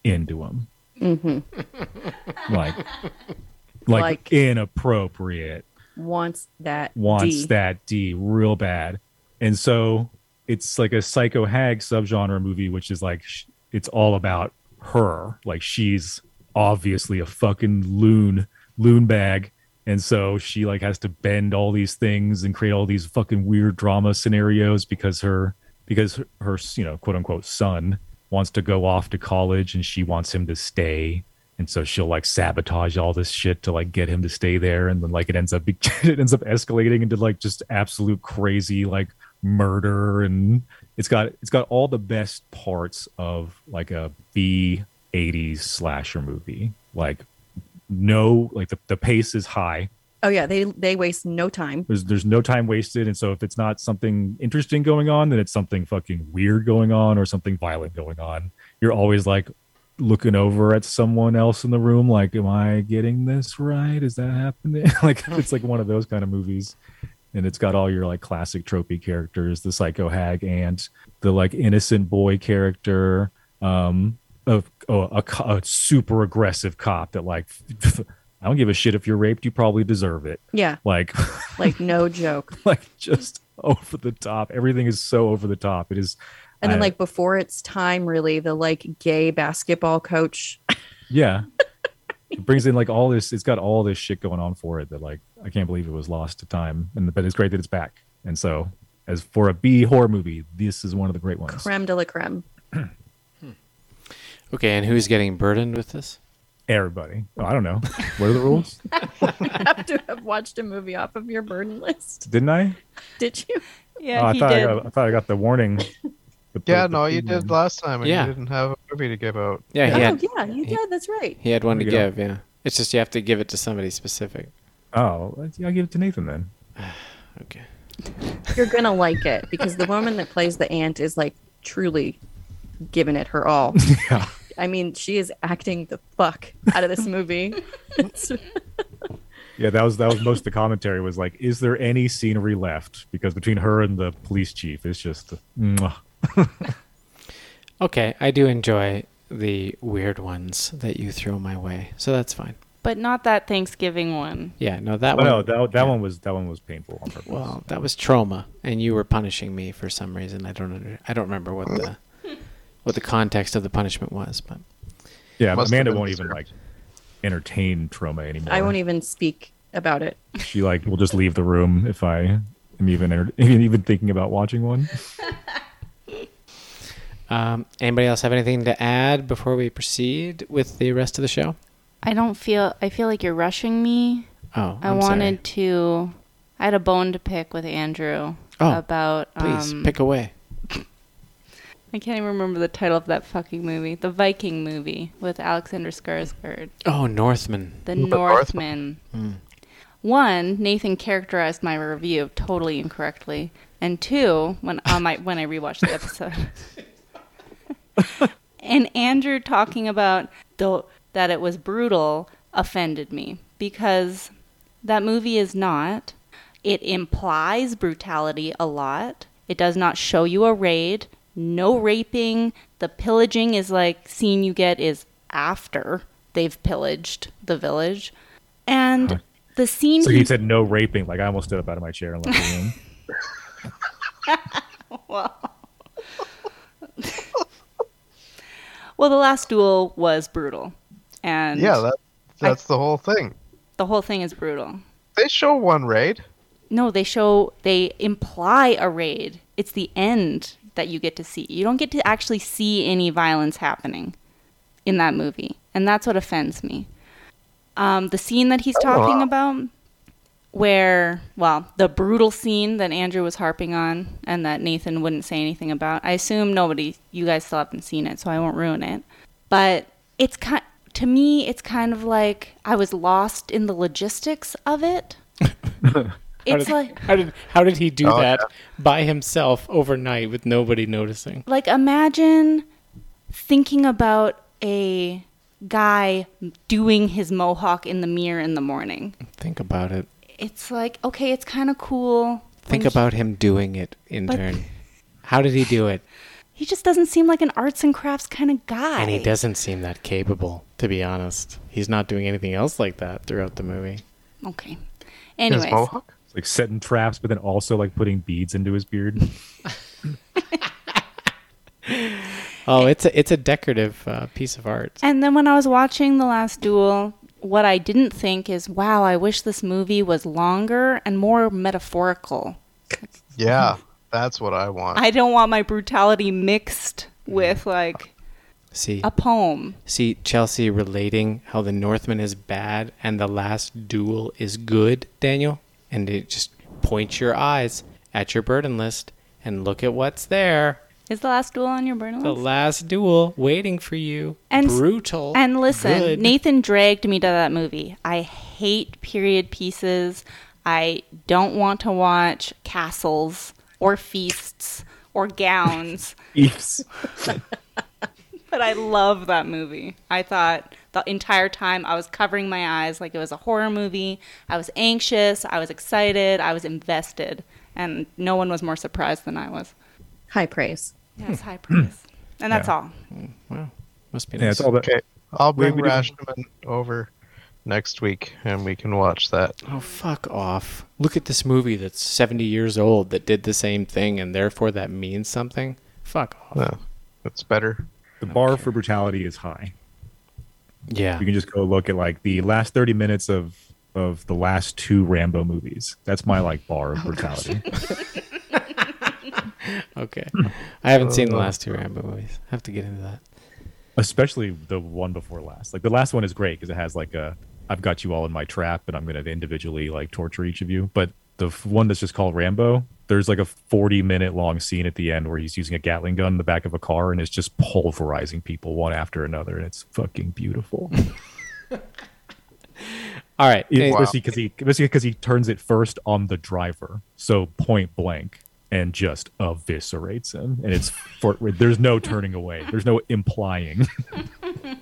into him mm-hmm. like, like Like- inappropriate wants that wants D. that D real bad. And so it's like a psycho hag subgenre movie, which is like, sh- it's all about her. Like she's obviously a fucking loon, loon bag. And so she like has to bend all these things and create all these fucking weird drama scenarios because her, because her, her you know, quote unquote son wants to go off to college and she wants him to stay. And so she'll like sabotage all this shit to like get him to stay there. And then like it ends up be- it ends up escalating into like just absolute crazy like murder. And it's got it's got all the best parts of like a b 80s slasher movie. Like no like the, the pace is high Oh yeah, they they waste no time. there's there's no time wasted and so if it's not something interesting going on then it's something fucking weird going on or something violent going on. You're always like looking over at someone else in the room like am i getting this right? Is that happening? Like it's like one of those kind of movies. And it's got all your like classic tropey characters the psycho hag aunt the like innocent boy character um of oh, a, a super aggressive cop that like i don't give a shit if you're raped you probably deserve it Yeah, like like no joke. like just over the top. Everything is so over the top. It is, And then I- like before its time, really, the like gay basketball coach. yeah. it brings in like all this. It's got all this shit going on for it that like I can't believe it was lost to time. And but it's great that it's back. And so, as for a B horror movie, this is one of the great ones. Creme de la creme. Hmm. Okay, and who's getting burdened with this? Everybody. Oh, I don't know. What are the rules? I have to have watched a movie off of your burden list. Didn't I? Did you? yeah, oh, I he thought I, got, I thought I got the warning. The- Yeah, the- no, the- you did last time, and Yeah. you didn't have a movie to give out. Yeah, he oh had yeah, you did. That's right. he had one to There you give. Yeah, it's just you have to give it to somebody specific. Oh, yeah, I'll give it to Nathan then. Okay. You're gonna like it because the woman that plays the aunt is like truly giving it her all. Yeah. I mean, she is acting the fuck out of this movie. Yeah, that was that was most of the commentary was like, is there any scenery left? Because between her and the police chief, it's just. Okay, I do enjoy the weird ones that you throw my way, so that's fine. But not that Thanksgiving one. Yeah, no, that Oh, one. no, that, that yeah. one was that one was painful on purpose. Well, that was trauma, and you were punishing me for some reason. I don't. Under, I don't remember what the what the context of the punishment was, but yeah, Must Amanda won't even like entertain trauma anymore. I won't even speak about it. She like will just leave the room if I am even enter- even even thinking about watching one. um, anybody else have anything to add before we proceed with the rest of the show? I don't feel. I feel like you're rushing me. Oh, I'm I'm wanted Sorry. to. I had a bone to pick with Andrew Oh, about. Please um, pick away. I can't even remember the title of that fucking movie. The Viking movie with Alexander Skarsgård. Oh, Northman. The Northman. Northman. Hmm. One, Nathan characterized my review totally incorrectly, and two, when on my when I rewatched the episode, and Andrew talking about the that it was brutal offended me because that movie is not. It implies brutality a lot. It does not show you a raid. No raping. The pillaging is like scene you get is after they've pillaged the village. And the scene So he- he said no raping. Like I almost stood up out of my chair and left the room. well, the last duel was brutal. And Yeah, that, that's the whole thing. the whole thing is brutal. They show one raid. No, they show they imply a raid. It's the end that you get to see. You don't get to actually see any violence happening in that movie, and that's what offends me. Um, the scene that he's talking wow. about, where well, the brutal scene that Andrew was harping on, and that Nathan wouldn't say anything about. I assume nobody, you guys still haven't seen it, so I won't ruin it. But it's kind to me, it's kind of like I was lost in the logistics of it. How It's did, like how did how did he do Oh, that by himself overnight with nobody noticing? like imagine thinking about a guy doing his mohawk in the mirror in the morning. Think about it. It's like okay, it's kind of cool. Think when about him doing it in But- turn. How did he do it? He, he just doesn't seem like an arts and crafts kind of guy. And he doesn't seem that capable, to be honest. He's not doing anything else like that throughout the movie. Okay. His Anyways, mohawk. It's like setting traps, but then also like putting beads into his beard. Oh, it's a it's a decorative uh, piece of art. And then when I was watching The Last Duel, what I didn't think is, wow, I wish this movie was longer and more metaphorical. Yeah, that's what I want. I don't want my brutality mixed with like See, a poem. see Chelsea relating how the Northman is bad and the last duel is good, Daniel, and it just point your eyes at your burden list and look at what's there. Is The Last Duel on your burden list? The last duel waiting for you. And- brutal. And listen, good. Nathan dragged me to that movie. I hate period pieces. I don't want to watch castles or feasts or gowns, Eeps. but I love that movie. I thought the entire time I was covering my eyes like it was a horror movie. I was anxious, I was excited, I was invested, and no one was more surprised than I was. High praise. Yes, high praise. And that's Yeah. all. wow, must be Yeah, it's all that. Okay, I'll bring we do- Rashomon over next week, and we can watch that. Oh, fuck off. Look at this movie that's 70 years old that did the same thing and therefore that means something. Fuck off. Yeah, that's better. The bar for brutality is high. Yeah. You can just go look at like the last thirty minutes of of the last two Rambo movies. That's my like bar of oh, brutality. Okay. Hmm. I haven't seen the uh, last two Rambo movies. I have to get into that. Especially the one before last. Like the last one is great because it has like a I've got you all in my trap, and I'm going to individually like torture each of you. But the f- one that's just called Rambo, there's like a 40 minute long scene at the end where he's using a Gatling gun in the back of a car and it's just pulverizing people one after another, and it's fucking beautiful. All right. Yeah, Any- especially because he especially because he turns it first on the driver, so point blank, and just eviscerates him. And it's for there's no turning away. There's no implying.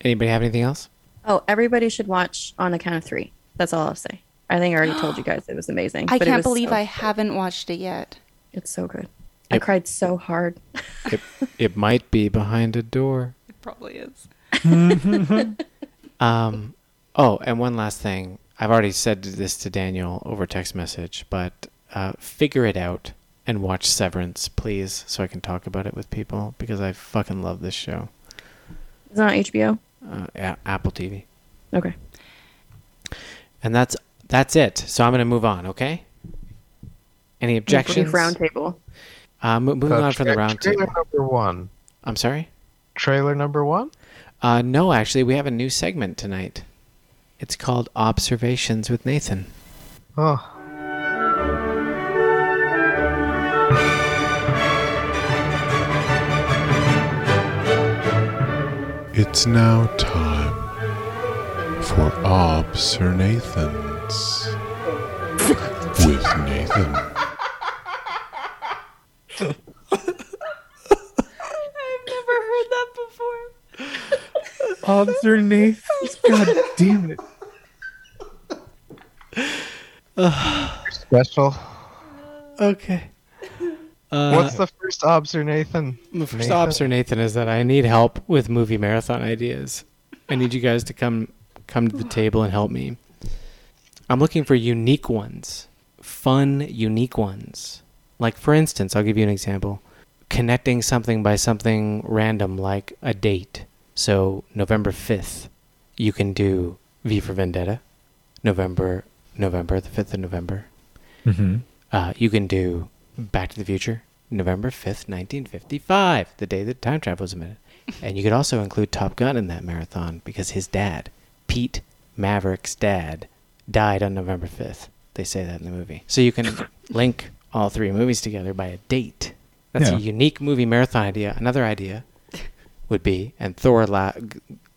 Anybody have anything else? Oh, everybody should watch on the count of three. That's all I'll say. I think I already told you guys it was amazing. I but can't was believe so I good. haven't watched it yet. It's so good. I cried so hard. It, it might be behind a door. It probably is. Um, oh, and one last thing. I've already said this to Daniel over text message, but uh, figure it out and watch Severance, please, so I can talk about it with people because I fucking love this show. It's on HBO. Uh, yeah, Apple TV, Okay. and that's that's it. So I'm gonna move on. Okay. Any objections? Brief roundtable. Uh, mo- moving Uh, on from the tra- round Trailer table. number one. I'm sorry. Trailer number one. Uh, no, actually, we have a new segment tonight. It's called Observations with Nathan. Oh, It's now time for Obs or Nathan's with Nathan. I've never heard that before. Observe God damn it. special. Okay. Uh, What's the first obs or Nathan? The first Nathan? obs for Nathan is that I need help with movie marathon ideas. I need you guys to come come to the table and help me. I'm looking for unique ones, fun, unique ones. Like for instance, I'll give you an example: connecting something by something random, like a date. So November fifth, you can do V for Vendetta. November, November the fifth of November. Mm-hmm. Uh, you can do Back to the Future, November 5th, 1955, the day that time travel was invented. And you could also include Top Gun in that marathon because his dad, Pete Maverick's dad, died on November 5th. They say that in the movie. So you can link all three movies together by a date. That's Yeah. a unique movie marathon idea. Another idea would be, and Thor, La-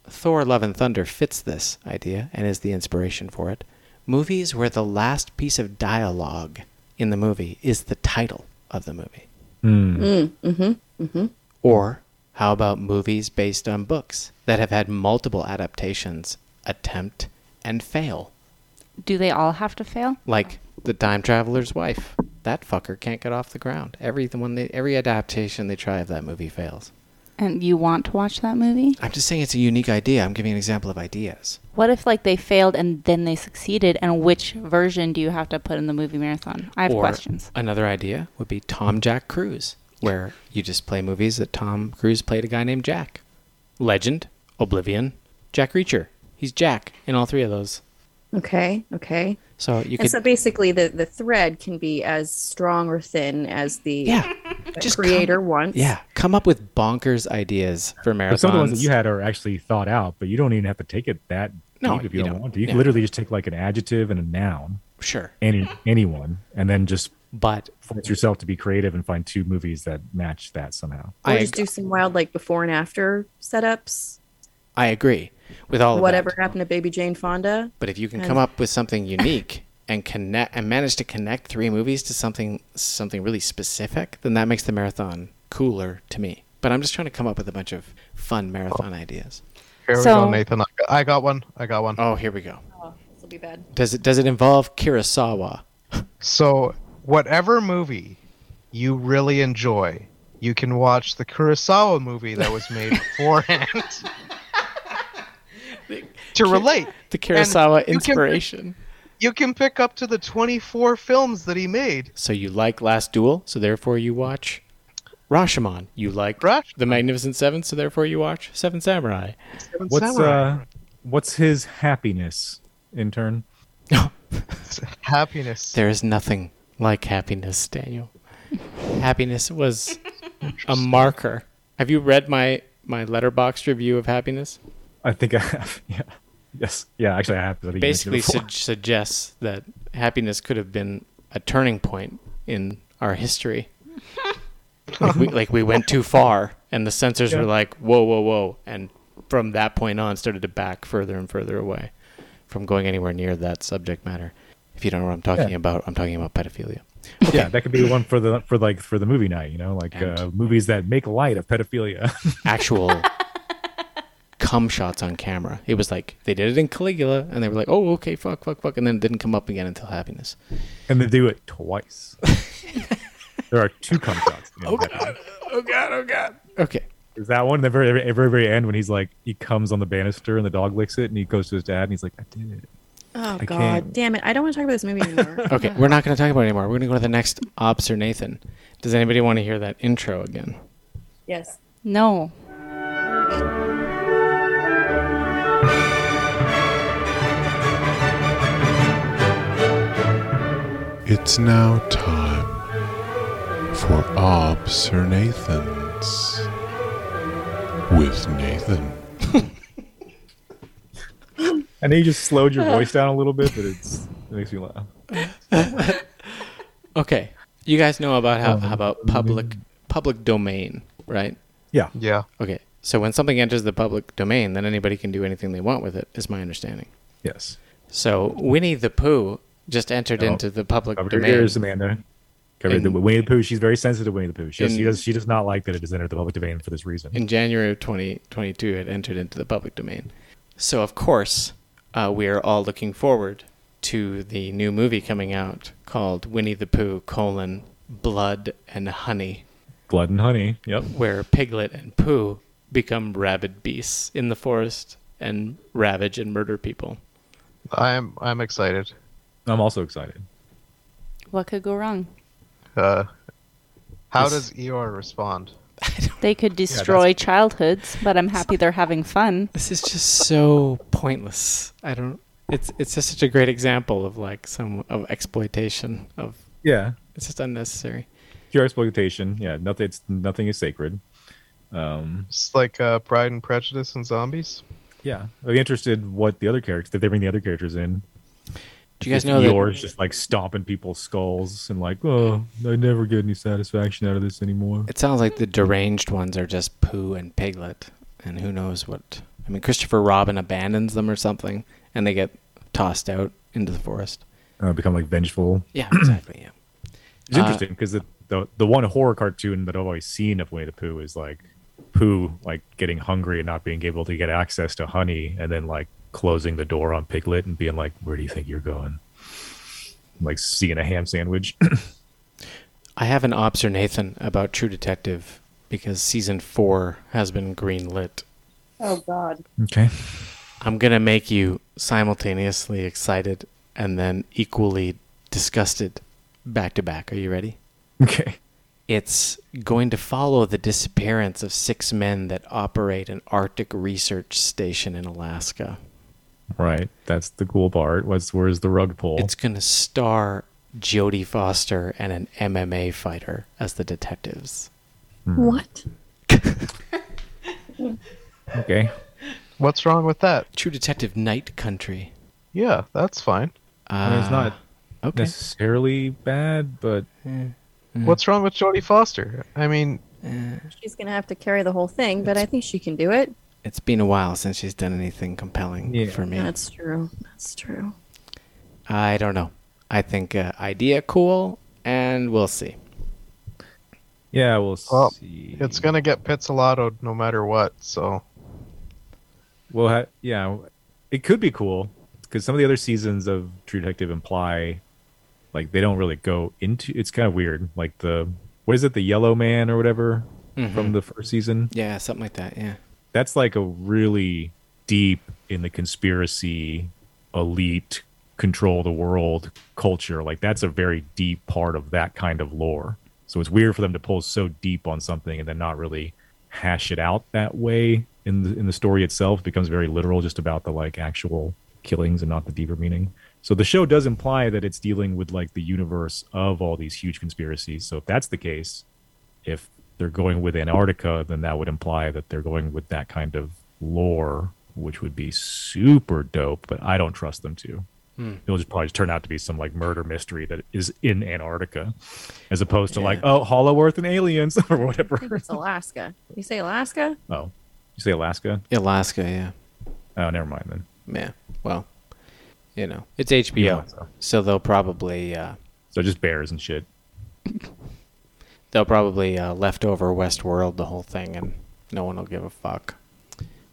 Thor Love and Thunder fits this idea and is the inspiration for it. Movies where the last piece of dialogue in the movie is the title of the movie. Mm. Mm, mm-hmm, mm-hmm. Or how about movies based on books that have had multiple adaptations attempt and fail? Do they all have to fail? Like The Time Traveler's Wife. That fucker can't get off the ground. Every the one they, every adaptation they try of that movie fails. And you want to watch that movie? I'm just saying it's a unique idea. I'm giving an example of ideas. What if like they failed and then they succeeded? And which version do you have to put in the movie marathon? I have or questions. Another idea would be Tom Jack Cruise, where you just play movies that Tom Cruise played a guy named Jack. Legend, Oblivion, Jack Reacher. He's Jack in all three of those. Okay. Okay. So you And could so basically, the the thread can be as strong or thin as the yeah, the just creator come, wants. yeah, come up with bonkers ideas for marathons. But some of the ones that you had are actually thought out, but you don't even have to take it that No, deep if you, you don't, don't. want to. You Yeah. can literally just take like an adjective and a noun, sure, any anyone, and then just but force yourself to be creative and find two movies that match that somehow. Or I just ag- do some wild like before and after setups. I agree with all Whatever that. happened to Baby Jane Fonda? But if you can And- come up with something unique and connect and manage to connect three movies to something something really specific, then that makes the marathon cooler to me. But I'm just trying to come up with a bunch of fun marathon ideas. Here we go, Nathan. I got, I got one. I got one. Oh, here we go. Oh, this will be bad. Does it does it involve Kurosawa? So, whatever movie you really enjoy, you can watch the Kurosawa movie that was made beforehand to relate. The Kurosawa you can- inspiration. You can pick up to the 24 films that he made. So you like Last Duel, so therefore you watch Rashomon. You like Rashomon. The Magnificent Seven, so therefore you watch Seven Samurai. Seven What's Samurai. uh, what's his happiness intern? happiness? There is nothing like happiness, Daniel. happiness was a marker. Have you read my my Letterboxd review of happiness? I think I have. Yeah. Yes. Yeah. Actually, I have. I think you mentioned it Basically su- suggests that happiness could have been a turning point in our history. like, we, like we went too far, and the censors were like, "Whoa, whoa, whoa!" And from that point on, started to back further and further away from going anywhere near that subject matter. If you don't know what I'm talking Yeah. about, I'm talking about pedophilia. Yeah, that could be the one for the for like for the movie night. You know, like uh, movies that make light of pedophilia. actual cum shots on camera. It was like they did it in Caligula, and they were like, "Oh, okay, fuck, fuck, fuck," and then it didn't come up again until Happiness. And they do it twice. there are two cum shots. in Oh that god! Oh god! Oh god! Okay. Is that one. The very, very, very, very end when he's like, he comes on the banister and the dog licks it, and he goes to his dad and he's like, "I did it." Oh I God, can't- damn it! I don't want to talk about this movie anymore. Okay, we're not going to talk about it anymore. We're going to go to the next Ob Sir Nathan. Does anybody want to hear that intro again? yes. No. It's now time for Ob Sir Nathan's with Nathan. I know you just slowed your voice down a little bit, but it's it makes me laugh. Okay, you guys know about how, Oh, how about public public domain, right? Yeah. Yeah. Okay, so when something enters the public domain, then anybody can do anything they want with it, is my understanding. Yes. So Winnie the Pooh just entered Oh, into the public Cover your domain. ears, Amanda. Cover the Winnie the Pooh. She's very sensitive. to Winnie the Pooh. She, does, she does. She does not like that it has entered the public domain for this reason. in January of 2022, it entered into the public domain. So, of course, uh, we are all looking forward to the new movie coming out called Winnie the Pooh, colon, Blood and Honey, Blood and honey. Yep. where Piglet and Pooh become rabid beasts in the forest and ravage and murder people. I'm I'm excited. I'm also excited. What could go wrong? Uh, how This- does Eeyore respond? They could destroy childhoods, but I'm happy they're having fun. This is just so pointless. I don't. It's it's just such a great example of like some of exploitation of. Yeah. It's just unnecessary. Pure exploitation. Yeah. Nothing. It's nothing is sacred. Um. It's like uh, Pride and Prejudice and zombies. Yeah. I'd be interested what the other characters. Did they bring the other characters in? Do you guys know that? Eeyore's just like stomping people's skulls and like, oh, I never get any satisfaction out of this anymore. It sounds like the deranged ones are just Pooh and Piglet, and who knows what. I mean, Christopher Robin abandons them or something, and they get tossed out into the forest. Uh, become like vengeful. Yeah, exactly. Yeah. It's Uh, interesting because the, the the one horror cartoon that I've always seen of Winnie the Pooh is like Pooh like getting hungry and not being able to get access to honey, and then like closing the door on Piglet and being like, "Where do you think you're going?" Like seeing a ham sandwich. I have an Ops or Nathan about True Detective because season four has been greenlit. Oh God. okay. I'm gonna make you simultaneously excited and then equally disgusted, back to back. Are you ready? Okay. It's going to follow the disappearance of six men that operate an Arctic research station in Alaska. Right. That's the cool part. What's where's the rug pull? It's going to star Jodie Foster and an MMA fighter as the detectives. Hmm. What? okay. What's wrong with that? True Detective Night Country. Yeah, that's fine. Uh, I mean, it's not Uh, okay. necessarily bad, but eh, eh. What's wrong with Jodie Foster? I mean, eh. She's gonna have to carry the whole thing, but I think she can do it. It's been a while since she's done anything compelling Yeah. for me. That's true. That's true. I don't know. I think uh, idea cool, and we'll see. yeah, we'll Well, see. it's gonna get Pizzolatto no matter what. So Well, ha- yeah, it could be cool because some of the other seasons of True Detective imply like they don't really go into. It's kind of weird. Like the what is it, the Yellow Man or whatever from the first season. Yeah, something like that. Yeah. That's like a really deep in the conspiracy, elite control the world culture. Like that's a very deep part of that kind of lore. So it's weird for them to pull so deep on something and then not really hash it out that way in the in the story itself. It becomes very literal, just about the like actual killings and not the deeper meaning. So the show does imply that it's dealing with like the universe of all these huge conspiracies. So if that's the case, if they're going with Antarctica, then that would imply that they're going with that kind of lore, which would be super dope. But I don't trust them to. It'll just probably just turn out to be some like murder mystery that is in Antarctica, as opposed to like oh Hollow Earth and aliens or I think whatever. it's Alaska. You say Alaska? oh, you say Alaska? Alaska, yeah. Oh, never mind then. Yeah. Well, you know, it's HBO, Yeah, so. so they'll probably uh, So just bears and shit. they'll probably uh, leftover Westworld the whole thing, and no one will give a fuck.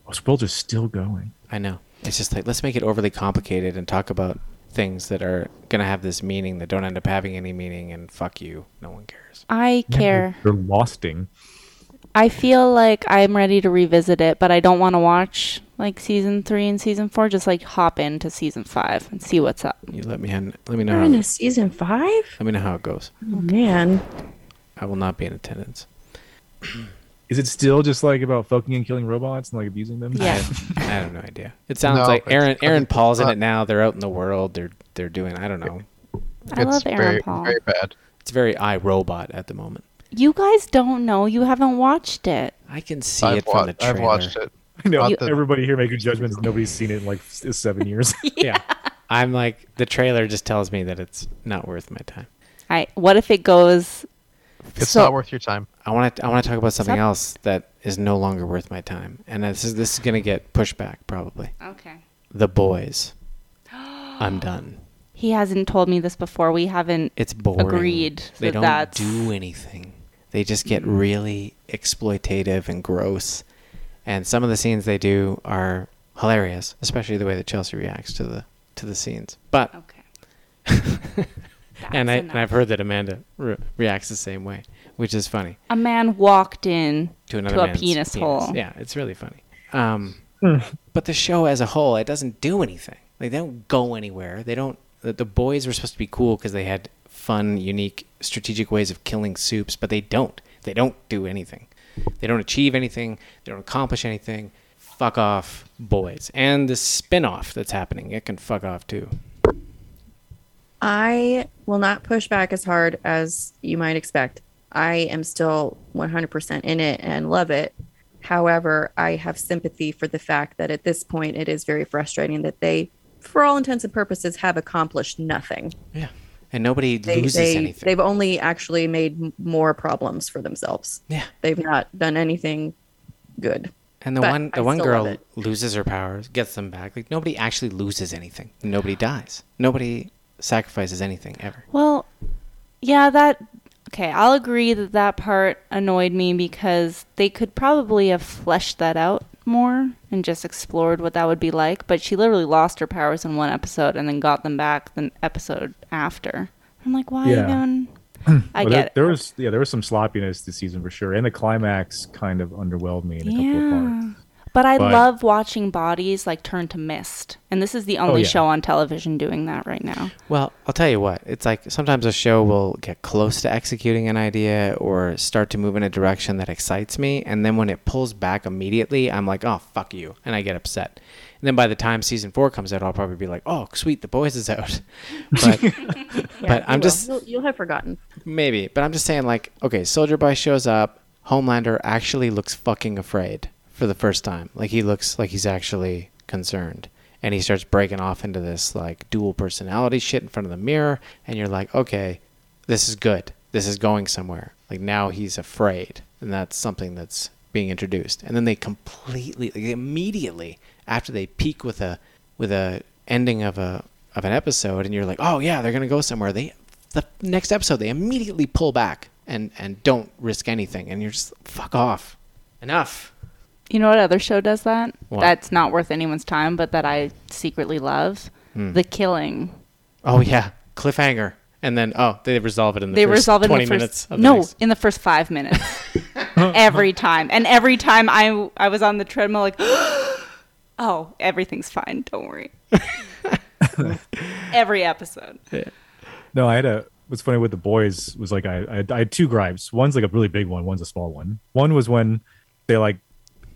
This world is still going. I know. It's just like let's make it overly complicated and talk about things that are gonna have this meaning that don't end up having any meaning and fuck you. No one cares. I care. They're losting. I feel like I'm ready to revisit it, but I don't want to watch like season three and season four. Just like hop into season five and see what's up. You let me in, let me know We're how, in a let season five. Let me know how it goes. Oh man, I will not be in attendance. Is it still just like about fucking and killing robots and like abusing them? Yeah. I have no idea. It sounds No, like Aaron Aaron Paul's in it now. They're out in the world. They're they're doing I don't know. I love Aaron very, Paul. very bad. It's very iRobot at the moment. You guys don't know. You haven't watched it. I can see I've, it wa- from the trailer. I've watched it. I know You- everybody here making judgments. Nobody's seen it in like seven years. Yeah. I'm like the trailer just tells me that it's not worth my time. I. What if it goes? It's so, not worth your time. I want to I want to talk about something Sup? else that is no longer worth my time, and this is this is gonna get pushed back probably. Okay. The boys. I'm done. He hasn't told me this before. We haven't. It's boring. Agreed They that don't that's- do anything. They just get really exploitative and gross. And some of the scenes they do are hilarious, especially the way that Chelsea reacts to the to the scenes. But Okay. and I That's and I've heard that Amanda re- reacts the same way, which is funny. A man walked in to another to a man's penis hole. Yeah, it's really funny. Um, but the show as a whole, it doesn't do anything. Like they don't go anywhere. They don't. The, the boys were supposed to be cool because they had fun, unique, strategic ways of killing supes, but they don't. They don't do anything. They don't achieve anything. They don't accomplish anything. Fuck off, boys. And the spin-off that's happening, it can fuck off too. I will not push back as hard as you might expect. I am still 100% in it and love it. However, I have sympathy for the fact that at this point it is very frustrating that they, for all intents and purposes, have accomplished nothing. Yeah. And nobody They, loses they, anything. They've only actually made more problems for themselves. yeah. They've not done anything good. And the But one I the one girl loses her powers, gets them back. Like nobody actually loses anything. Nobody dies. Nobody sacrifices anything ever. Well, yeah, that. Okay, I'll agree that that part annoyed me because they could probably have fleshed that out more and just explored what that would be like. But she literally lost her powers in one episode and then got them back the episode after. I'm like, why Yeah. even? I Well, get there, it. there was yeah, there was some sloppiness this season for sure, and the climax kind of underwhelmed me in a couple of Yeah. parts. But I But- love watching bodies like turn to mist. And this is the oh, only yeah. show on television doing that right now. Well, I'll tell you what. It's like sometimes a show will get close to executing an idea or start to move in a direction that excites me, and then when it pulls back immediately, I'm like, "Oh, fuck you," and I get upset. And then by the time season four comes out, I'll probably be like, "Oh, sweet, the boys is out." But Yeah, But I'm will. just- You'll, you'll have forgotten. Maybe, but I'm just saying, like, okay, Soldier Boy shows up. Homelander actually looks fucking afraid for the first time. Like, he looks like he's actually concerned. And he starts breaking off into this, like, dual personality shit in front of the mirror. And you're like, okay, this is good. This is going somewhere. Like, now he's afraid. And that's something that's being introduced. And then they completely, like, immediately, after they peak with a, with a ending of a, of an episode, and you're like, oh, yeah, they're going to go somewhere. They, the next episode they immediately pull back and and don't risk anything and you're just fuck off enough You know what other show does that? What? That's not worth anyone's time, but that I secretly love? Hmm. The Killing. oh yeah cliffhanger and then oh they resolve it in the They first resolve it 20 in the first minutes of the no, next- in the first five minutes. every time, and every time I I was on the treadmill, like, oh, everything's fine. Don't worry. every episode. Yeah. No, I had a. What's funny with the boys was like I, I I had two gripes. One's like a really big one. One's a small one. One was when they like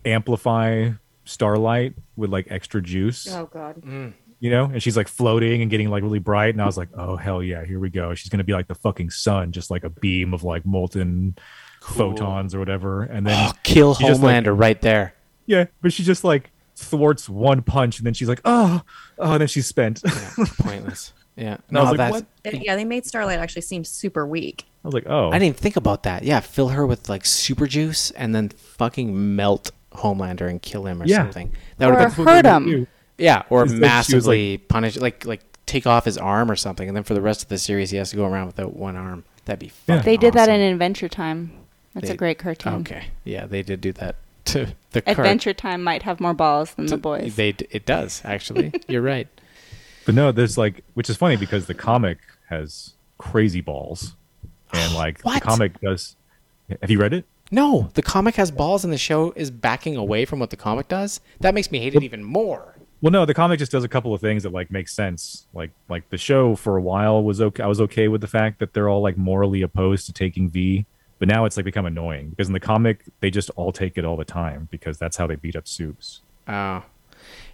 amplify Starlight with like extra juice, Oh God. Mm. you know, and she's like floating and getting like really bright. And I was like, oh hell yeah, here we go. She's gonna be like the fucking sun, just like a beam of like molten photons or whatever. And then oh kill she just, like- homelander right there yeah, but she just like thwarts one punch, and then she's like, oh, oh, and then she's spent. yeah, pointless yeah And I like, that's what? Yeah, they made Starlight actually seem super weak. I was like, oh, i didn't even think about that yeah fill her with like super juice and then fucking melt homelander and kill him or Yeah. something that Or would have been hurt him. Yeah, or It's like like- massively punish, like like take off his arm or something, and then for the rest of the series, he has to go around without one arm. That'd be Yeah. fucking They did that in Adventure Time. That's They- a great cartoon. Okay, yeah, they did do that to the cart. Adventure Time might have more balls than the boys. They it does actually. You're right. But no, there's like, which is funny because the comic has crazy balls, and like What? the comic does. Have you read it? No, the comic has balls, and the show is backing away from what the comic does. That makes me hate it even more. Well, no, the comic just does a couple of things that like make sense. Like, like the show for a while was okay. I was okay with the fact that they're all like morally opposed to taking V, but now it's like become annoying because in the comic they just all take it all the time because that's how they beat up supes. Oh,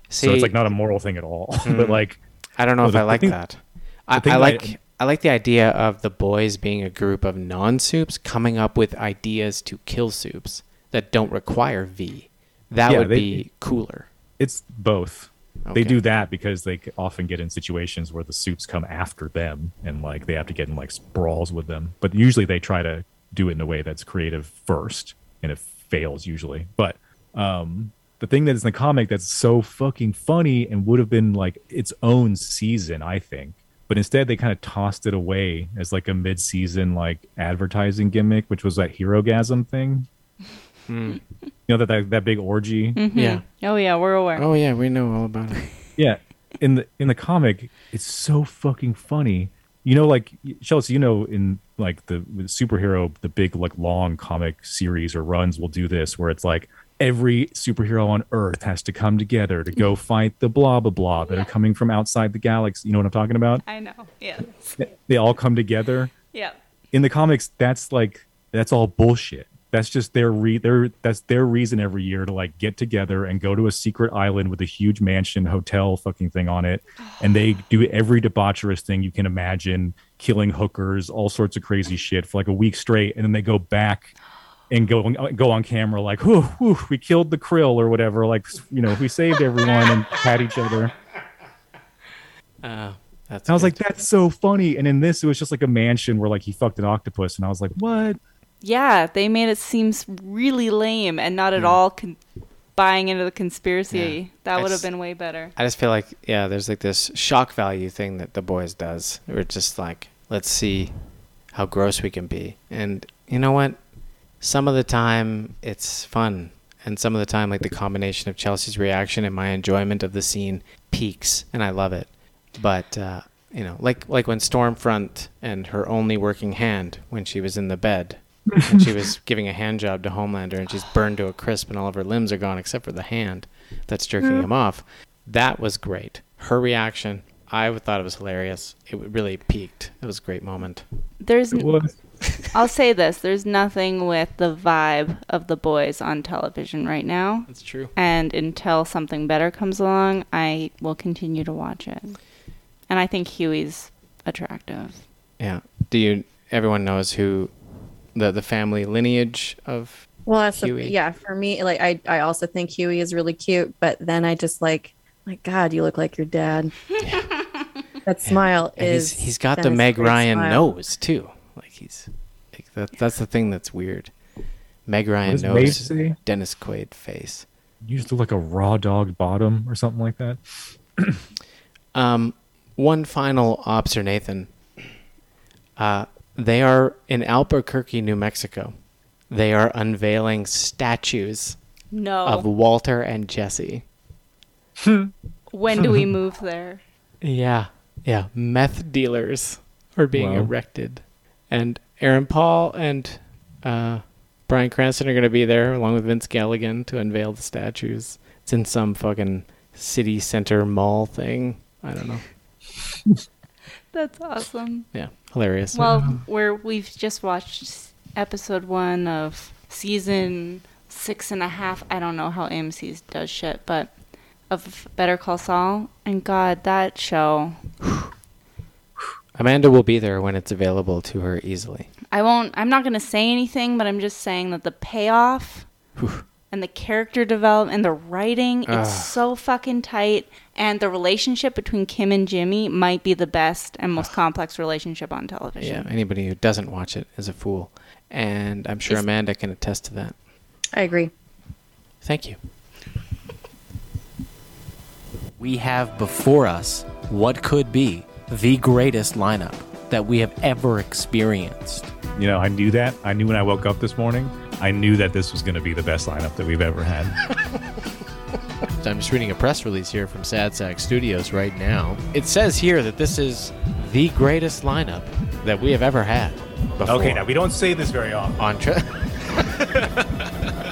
see, so it's like not a moral thing at all. but hmm. like, I don't know Well, if the- I like thing- that. I, I like I- like the idea of the boys being a group of non-supes coming up with ideas to kill supes that don't require V. That Yeah, would they- be cooler. it's both. Okay. They do that because they often get in situations where the supes come after them and like they have to get in like brawls with them. But usually they try to do it in a way that's creative first, and it fails usually. But um, the thing that is in the comic that's so fucking funny and would have been like its own season, I think. But instead, they kind of tossed it away as like a mid-season like advertising gimmick, which was that Herogasm thing. Hmm. You know that, that that big orgy mm-hmm. Yeah. oh yeah, we're aware. Oh yeah, we know all about it. yeah in the in the comic it's so fucking funny you know like chelsea you know in like the with superhero the big like long comic series or runs will do this where it's like every superhero on earth has to come together to go fight the blah blah blah that are coming from outside the galaxy. You know what i'm talking about? I know. Yeah. they all come together. Yeah. in the comics that's like that's all bullshit. That's just their re their that's their reason every year to like get together and go to a secret island with a huge mansion hotel fucking thing on it. And they do every debaucherous thing you can imagine killing hookers all sorts of crazy shit for like a week straight. And then they go back and go go on camera like whew, whew, we killed the krill or whatever like you know we saved everyone and pat each other Uh, that's. and I was like, that's so funny. And in this, it was just like a mansion where like he fucked an octopus, and I was like, what? Yeah, they made it seem really lame and not at all con- buying into the conspiracy. Yeah. That would have been way better. I just feel like yeah, there's like this shock value thing that the boys does. We're just like, let's see how gross we can be. And you know what? Some of the time it's fun. And some of the time like the combination of Chelsea's reaction and my enjoyment of the scene peaks and I love it. But uh, you know, like like when Stormfront and her only working hand when she was in the bed and she was giving a hand job to Homelander and she's burned to a crisp and all of her limbs are gone except for the hand that's jerking him off. That was great. Her reaction, I thought it was hilarious. It really peaked. It was a great moment. There's, It was. I'll say this: there's nothing with the vibe of the boys on television right now. That's true. And until something better comes along, I will continue to watch it. And I think Huey's attractive. Yeah. Do you? Everyone knows who the the family lineage of. Well, that's the, Huey. yeah. For me, like I, I also think Huey is really cute, but then I just like, my God, you look like your dad. that smile And is. he's he's got that the Meg Ryan smile. nose too. Like he's like that. That's the thing that's weird. Meg Ryan does Maeve nose, say? Dennis Quaid face. You used to look like a raw dog bottom or something like that. Um, one final obser, Nathan. Uh, they are in Albuquerque, New Mexico. They are unveiling statues No. of Walter and Jesse. when do we move there? Yeah, yeah. Meth dealers are being Wow. erected, and Aaron Paul and uh, Bryan Cranston are going to be there along with Vince Gilligan to unveil the statues. It's in some fucking city center mall thing. I don't know. That's awesome. Yeah, hilarious. Well, we're we've just watched episode one of season six and a half. I don't know how AMC does shit, but of Better Call Saul. And God, that show. Amanda will be there when it's available to her easily. I won't. I'm not gonna say anything, but I'm just saying that the payoff and the character development and the writing, Ah. it's so fucking tight. And the relationship between Kim and Jimmy might be the best and most complex relationship on television. Yeah, anybody who doesn't watch it is a fool. And I'm sure Is- Amanda can attest to that. I agree. Thank you. We have before us what could be the greatest lineup that we have ever experienced. You know, I knew that. I knew when I woke up this morning. I knew that this was going to be the best lineup that we've ever had. I'm just reading a press release here from Sad Sack Studios right now. It says here that this is the greatest lineup that we have ever had. Before. okay, now we don't say this very often. on tra-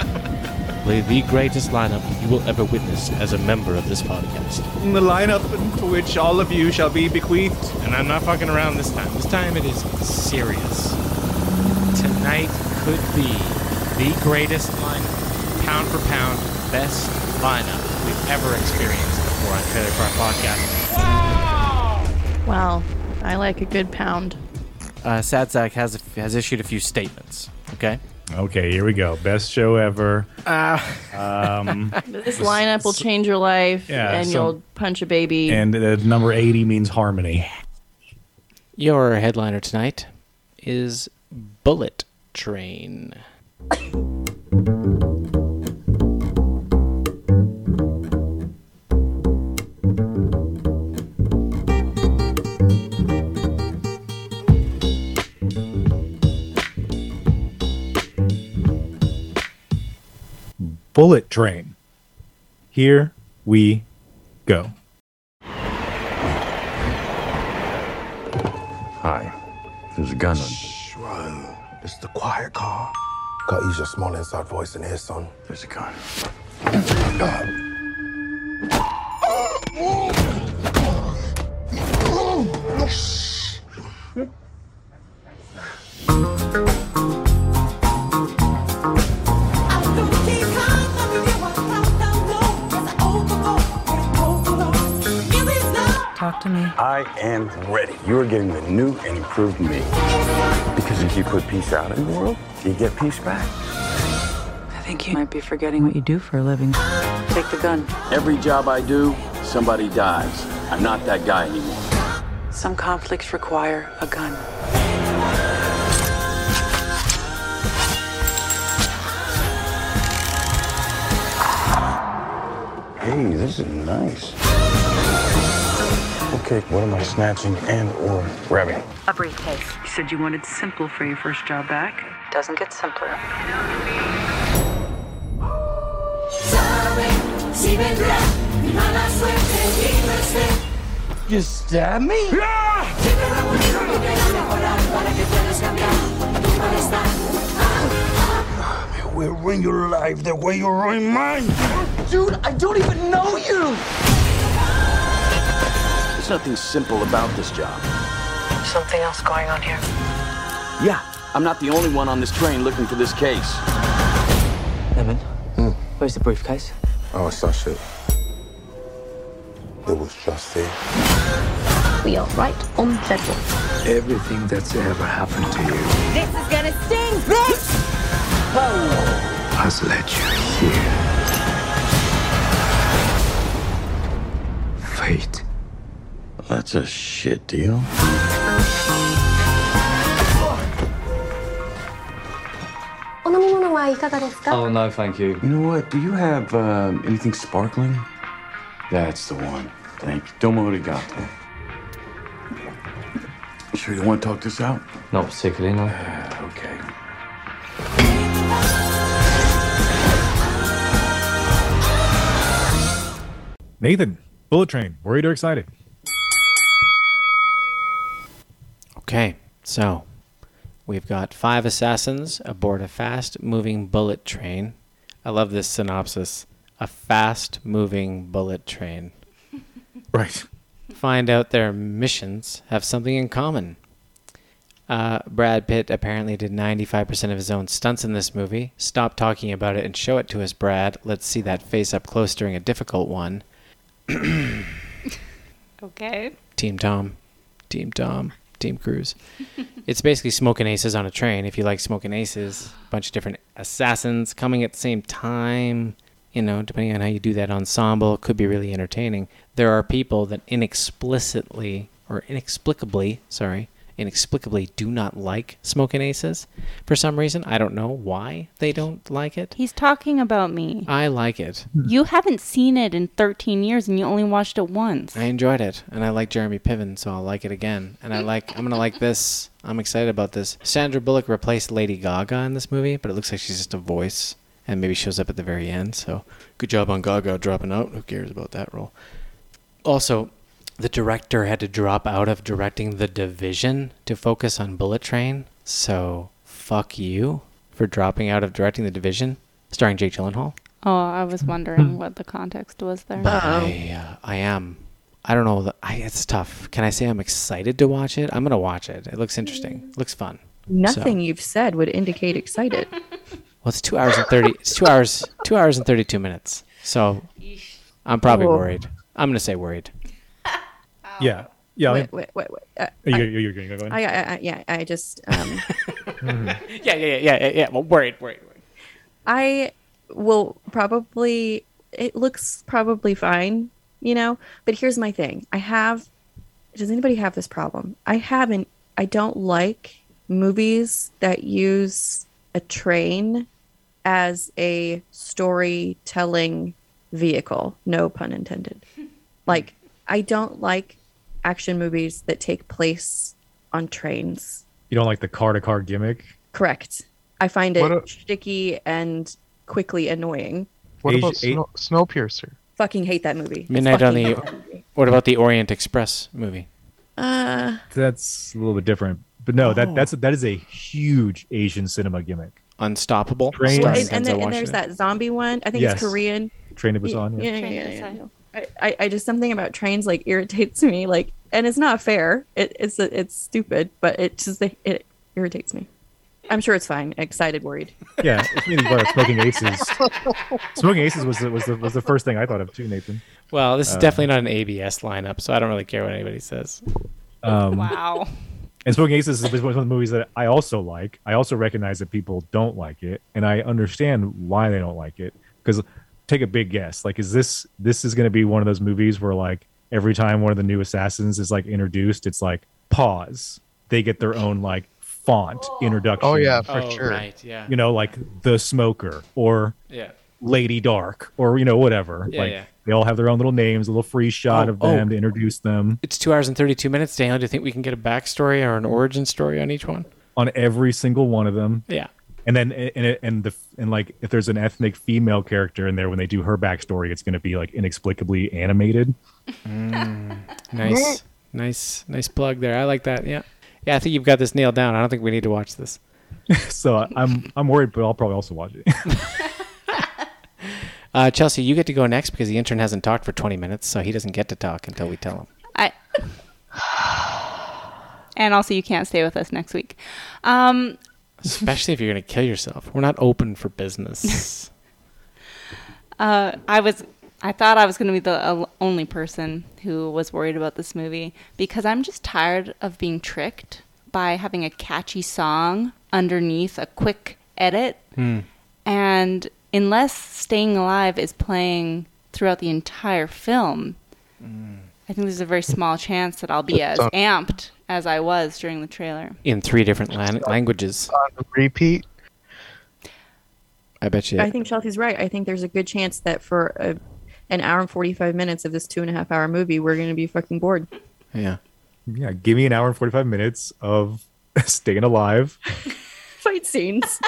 Play the greatest lineup you will ever witness as a member of this podcast. The lineup to which all of you shall be bequeathed. And I'm not fucking around this time. This time it is serious. Tonight could be the greatest lineup, pound for pound, best lineup we've ever experienced before on Trailer Park Podcast. Wow. I like a good pound. Uh, Sad Sack has has issued a few statements. Okay. Okay, here we go. Best show ever. Ah. Um, This lineup will change your life Yeah, and so- you'll punch a baby. and uh, number 80 means harmony. Your headliner tonight is Bullet Train. Bullet Train. Here we go. Hi. There's a gun on. Run. It's the quiet car. Gotta use your small inside voice in here, son. There's a gun. Talk am ready. You are getting the new and improved me. Because if you put peace out in the world, you get peace back. I think you might be forgetting what you do for a living. Take the gun. Every job I do, somebody dies. I'm not that guy anymore. Some conflicts require a gun. Hey, this is nice. Okay, what am I snatching and or grabbing? A briefcase. You said you wanted simple for your first job back. Doesn't get simpler. You stab me? Yeah! We'll ruin your life the way you ruin mine. Dude, I don't even know you. There's nothing simple about this job. Something else going on here. Yeah, I'm not the only one on this train looking for this case. Evan, hmm. where's the briefcase? Oh, it's that shit. It was just there. We are right on schedule. Everything that's ever happened to you This is gonna sting, bitch! has led you here. Fate. That's a shit deal. Oh, no, thank you. You know what? Do you have um, anything sparkling? That's the one. Thank you. Domo arigato. You sure you don't want to talk this out? Not particularly, no. Okay. Nathan, Bullet Train. Worried or excited? Okay, so we've got five assassins aboard a fast moving bullet train. I love this synopsis a fast moving bullet train. Right. Find out their missions have something in common. Uh, Brad Pitt apparently did 95% of his own stunts in this movie. Stop talking about it and show it to us, Brad. Let's see that face up close during a difficult one. Okay. Team Tom, Team Tom, Team Cruise. it's basically smoking aces on a train. If you like smoking aces, a bunch of different assassins coming at the same time. You know, depending on how you do that ensemble, could be really entertaining. There are people that inexplicitly or inexplicably, sorry, inexplicably do not like Smoking Aces for some reason. I don't know why they don't like it. He's talking about me. I like it. You haven't seen it in 13 years and you only watched it once. I enjoyed it, and I like Jeremy Piven, so I'll like it again. And I like, I'm gonna like this. I'm excited about this. Sandra Bullock replaced Lady Gaga in this movie, but it looks like she's just a voice, and maybe shows up at the very end. So, good job on Gaga dropping out. Who cares about that role? Also, the director had to drop out of directing The Division to focus on Bullet Train. So, fuck you for dropping out of directing The Division, starring Jake Gyllenhaal. Oh, I was wondering hmm. what the context was there. Um, I, uh, I am. I don't know. I, it's tough. Can I say I'm excited to watch it? I'm gonna watch it. It looks interesting. It looks fun. Nothing So- you've said would indicate excited. well, it's two hours and thirty. It's two hours. Two hours and thirty-two minutes. So, I'm probably worried. I'm gonna say worried. Yeah. Yeah. I mean, wait, wait, wait, wait. Uh, are you, I- are you going to go ahead? I, I, I, yeah, I just, um, Yeah, yeah, yeah, yeah, yeah. yeah. Well, worried, worried, worried. I will probably, it looks probably fine, you know, but here's my thing. I have, does anybody have this problem? I haven't, I don't like movies that use a train as a storytelling vehicle. No pun intended. Like, I don't like action movies that take place on trains. You don't like the car to car gimmick? Correct. I find it a- sticky and quickly annoying. What Asia- about Snow, Snowpiercer? Fucking hate that movie. Midnight on the. movie. What about the Orient Express movie? Uh, That's a little bit different. But no, that that's that is a huge Asian cinema gimmick. Unstoppable. Train- starring and, and, then, and Washington. there's that zombie one. I think Yes. it's Korean. Train to Busan. Yeah, Yeah. yeah, yeah, yeah, yeah. I, I, I just something about trains like irritates me. Like, and it's not fair. It, it's it's stupid, but it just it irritates me. I'm sure it's fine. Excited, worried. Yeah, it's really brought Smoking Aces. Smoking Aces was the, was the was the first thing I thought of too, Nathan. Well, this is Uh, definitely not an ABS lineup, so I don't really care what anybody says. Um, Wow. And Smoking Aces is one of the movies that I also like. I also recognize that people don't like it, and I understand why they don't like it. Because take a big guess. Like, is this this is going to be one of those movies where like every time one of the new assassins is like introduced, it's like pause. They get their own like font oh. introduction. Oh yeah, for oh, sure. right, yeah. You know, like the smoker or Yeah. Lady Dark or you know whatever. Yeah, like yeah. they all have their own little names, a little free shot Oh, of them oh. to introduce them It's two hours and 32 minutes. Daniel, do you think we can get a backstory or an origin story on each one? on every single one of them. Yeah. And then and and the and like if there's an ethnic female character in there when they do her backstory, it's going to be like inexplicably animated. Nice. nice. Nice plug there. I like that. Yeah. Yeah, I think you've got this nailed down. I don't think we need to watch this. so I'm I'm worried, but I'll probably also watch it. Uh, Chelsea, you get to go next because the intern hasn't talked for 20 minutes, so he doesn't get to talk until we tell him. I. And also, you can't stay with us next week. Um, Especially if you're going to kill yourself. We're not open for business. Uh, I was, I thought I was going to be the uh, only person who was worried about this movie because I'm just tired of being tricked by having a catchy song underneath a quick edit, Hmm. and unless "Staying Alive" is playing throughout the entire film, I think there's a very small chance that I'll be as uh, amped as I was during the trailer. In three different lan- languages. On repeat. I bet you. I think Chelsea's right. I think there's a good chance that for a, an hour and 45 minutes of this two and a half hour movie, we're going to be fucking bored. Yeah. yeah, give me an hour and forty five minutes of staying alive. Fight scenes.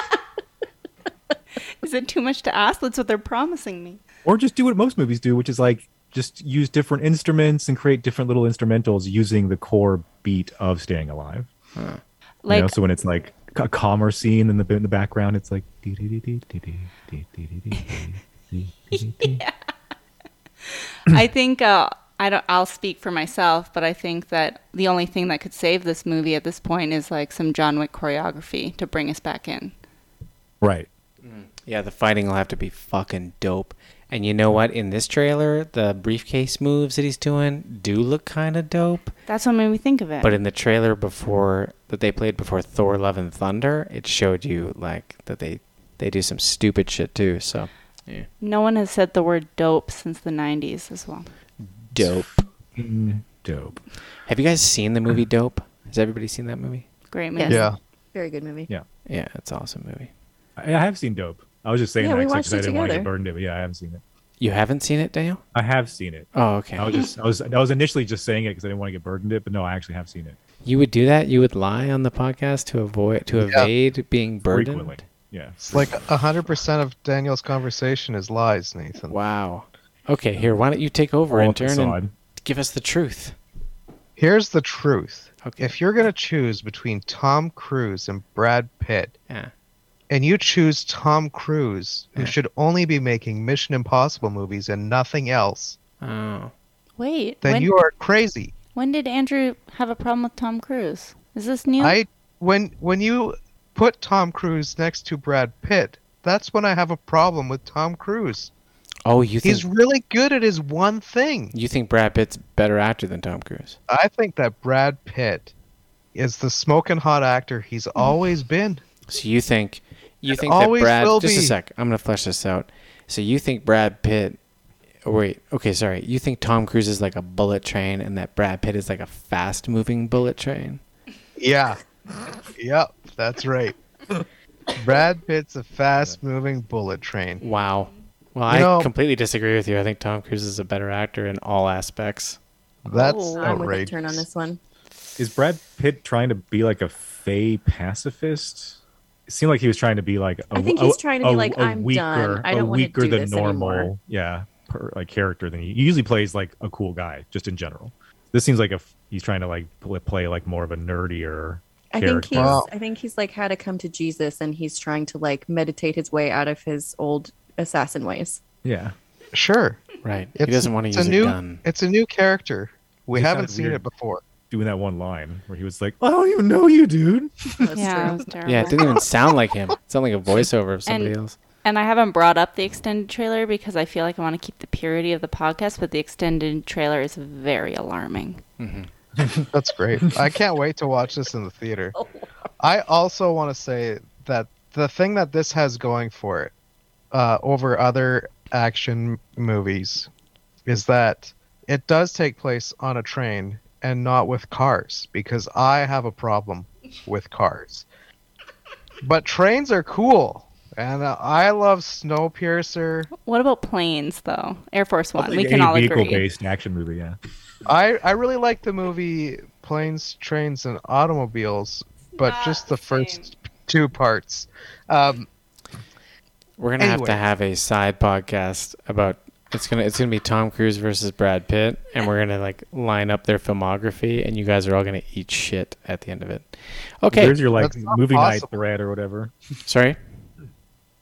Is it too much to ask? That's what they're promising me. or just do what most movies do, which is like just use different instruments and create different little instrumentals using the core beat of Staying Alive. you Like know, so when it's like a calmer scene in the in the background, it's like. I think uh, I don't. I'll speak for myself, but I think that the only thing that could save this movie at this point is like some John Wick choreography to bring us back in. Right. Yeah, the fighting will have to be fucking dope. And you know what? In this trailer, the briefcase moves that he's doing do look kind of dope. That's what made me think of it. But in the trailer before that they played before Thor: Love and Thunder, it showed you like that they they do some stupid shit too. So yeah, no one has said the word dope since the '90s as well. dope. Mm, Dope. Have you guys seen the movie Dope? Has everybody seen that movie? Great Yes. movie. Yeah. Very good movie. Yeah. Yeah, it's an awesome movie. I, I have seen Dope. I was just saying Yeah, that we 'cause I watched it didn't want to get together. burned it, but yeah, I haven't seen it. You haven't seen it, Daniel? I have seen it. Oh, okay. I was just, I was, I was initially just saying it because I didn't want to get burdened it, but no, I actually have seen it You would do that? You would lie on the podcast to avoid to Yeah. evade being burdened? frequently. Yeah. It's like hundred percent of Daniel's conversation is lies, Nathan. Wow. Okay, here, why don't you take over, All intern, facade. and give us the truth? Here's the truth. Okay. If you're gonna choose between Tom Cruise and Brad Pitt, Yeah. And you choose Tom Cruise, who Yeah. should only be making Mission Impossible movies and nothing else, Oh. Wait. then when, you are crazy. when did Andrew have a problem with Tom Cruise? Is this new? I when when you put Tom Cruise next to Brad Pitt, that's when I have a problem with Tom Cruise. Oh, you think He's really good at his one thing. you think Brad Pitt's better actor than Tom Cruise? I think that Brad Pitt is the smoking hot actor he's hmm. always been. So you think you think that always Brad will just a sec. I'm gonna flesh this out. So you think Brad Pitt oh, wait, okay, sorry. You think Tom Cruise is like a bullet train and that Brad Pitt is like a fast moving bullet train? Yeah. yep, that's right. Brad Pitt's a fast moving bullet train. Wow. Well, You I know- completely disagree with you. I think Tom Cruise is a better actor in all aspects. That's Oh, I'm with the outrageous. turn on this one. Is Brad Pitt trying to be like a fey pacifist? It seemed like he was trying to be like. A, I think a- he's trying to be like, a "I'm weaker, done. I a don't wanna weaker do than this normal, anymore." yeah, per, like character than he, he usually plays like a cool guy, just in general. This seems like a f- he's trying to like play like more of a nerdier I think character. he's Wow. I think he's like had to come to Jesus and he's trying to like meditate his way out of his old assassin ways. yeah, Sure. Right. It's, he doesn't want to use a a, new gun. it's a new character. We It haven't seen weird. it before. Doing that one line where he was like, "I don't even know you, dude." That's yeah, it was terrible. Yeah, it didn't even sound like him. It sounded like a voiceover of somebody And- else. And I haven't brought up the extended trailer because I feel like I want to keep the purity of the podcast, but the extended trailer is very alarming. That's great. I can't wait to watch this in the theater. I also want to say that the thing that this has going for it uh, over other action movies is that it does take place on a train and not with cars because I have a problem with cars. But trains are cool. And uh, I love Snowpiercer. What about planes, though? Air Force One. Like we can a all agree. vehicle-based action movie. Yeah, I I really like the movie Planes, Trains, and Automobiles, but just the first two parts. Um, We're gonna have to have a side podcast about it's gonna it's gonna be Tom Cruise versus Brad Pitt, and we're gonna like line up their filmography, and you guys are all gonna eat shit at the end of it. Okay, there's your like That's not movie night possible. thread or whatever. sorry,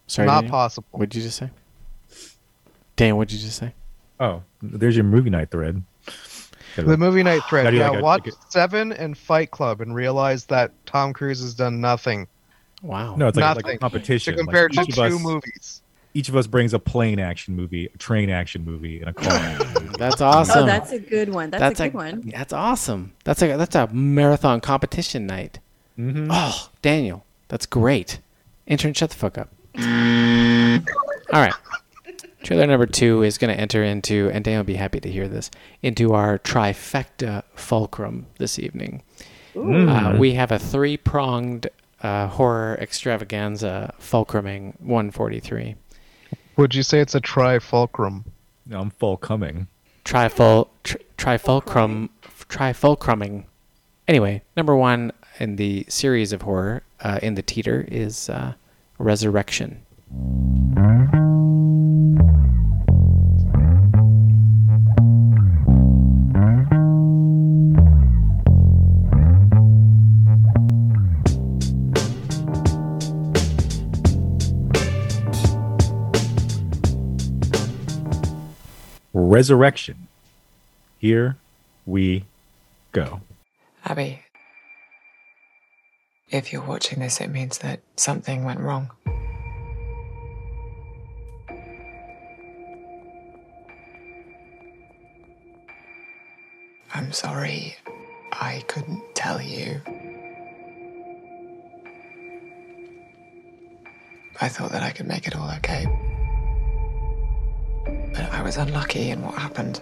sorry, not Daniel? possible. What'd you just say? Dan, what'd you just say? Oh, there's your movie night thread. The movie night Gotta thread. do Yeah, like a- watch like Seven and Fight Club and realize that Tom Cruise has done nothing Wow. No, it's like, like Nothing. a competition. to compare like to each two of us, movies. Each of us brings a plane action movie, a train action movie, and a car. movie. That's awesome. Oh, that's a good one. That's, a good one. That's awesome. That's a that's a marathon competition night. Mhm. Oh, Daniel, that's great. Intern, shut the fuck up. All right. Trailer number two is going to enter into, and Daniel will be happy to hear this, into our trifecta fulcrum this evening. Uh, we have a three pronged uh, horror extravaganza fulcruming 143. Would you say it's a trifulcrum? No, I'm full coming. Triful, tr- trifulcrum, trifulcrumming. Anyway, number one in the series of horror uh, in the teeter is uh, Resurrection. Resurrection. Here we go. Abby, if you're watching this, it means that something went wrong. I'm sorry, I couldn't tell you. I thought that I could make it all okay. But I was unlucky in what happened.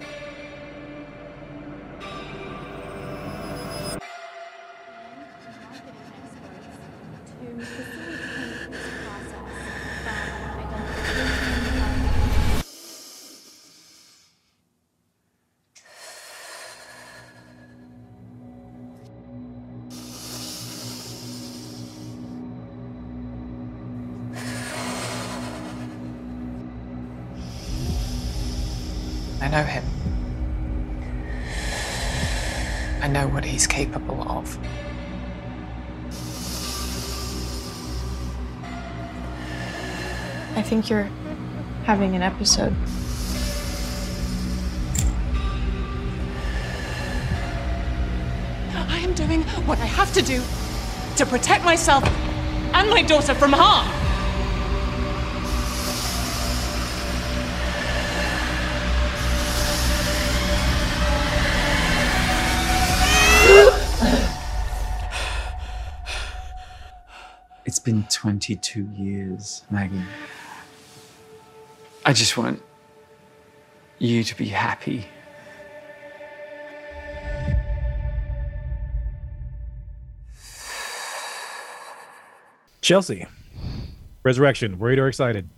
An episode. I am doing what I have to do to protect myself and my daughter from harm. It's been 22 years, Maggie. I just want you to be happy. Chelsea. Resurrection. Worried or excited?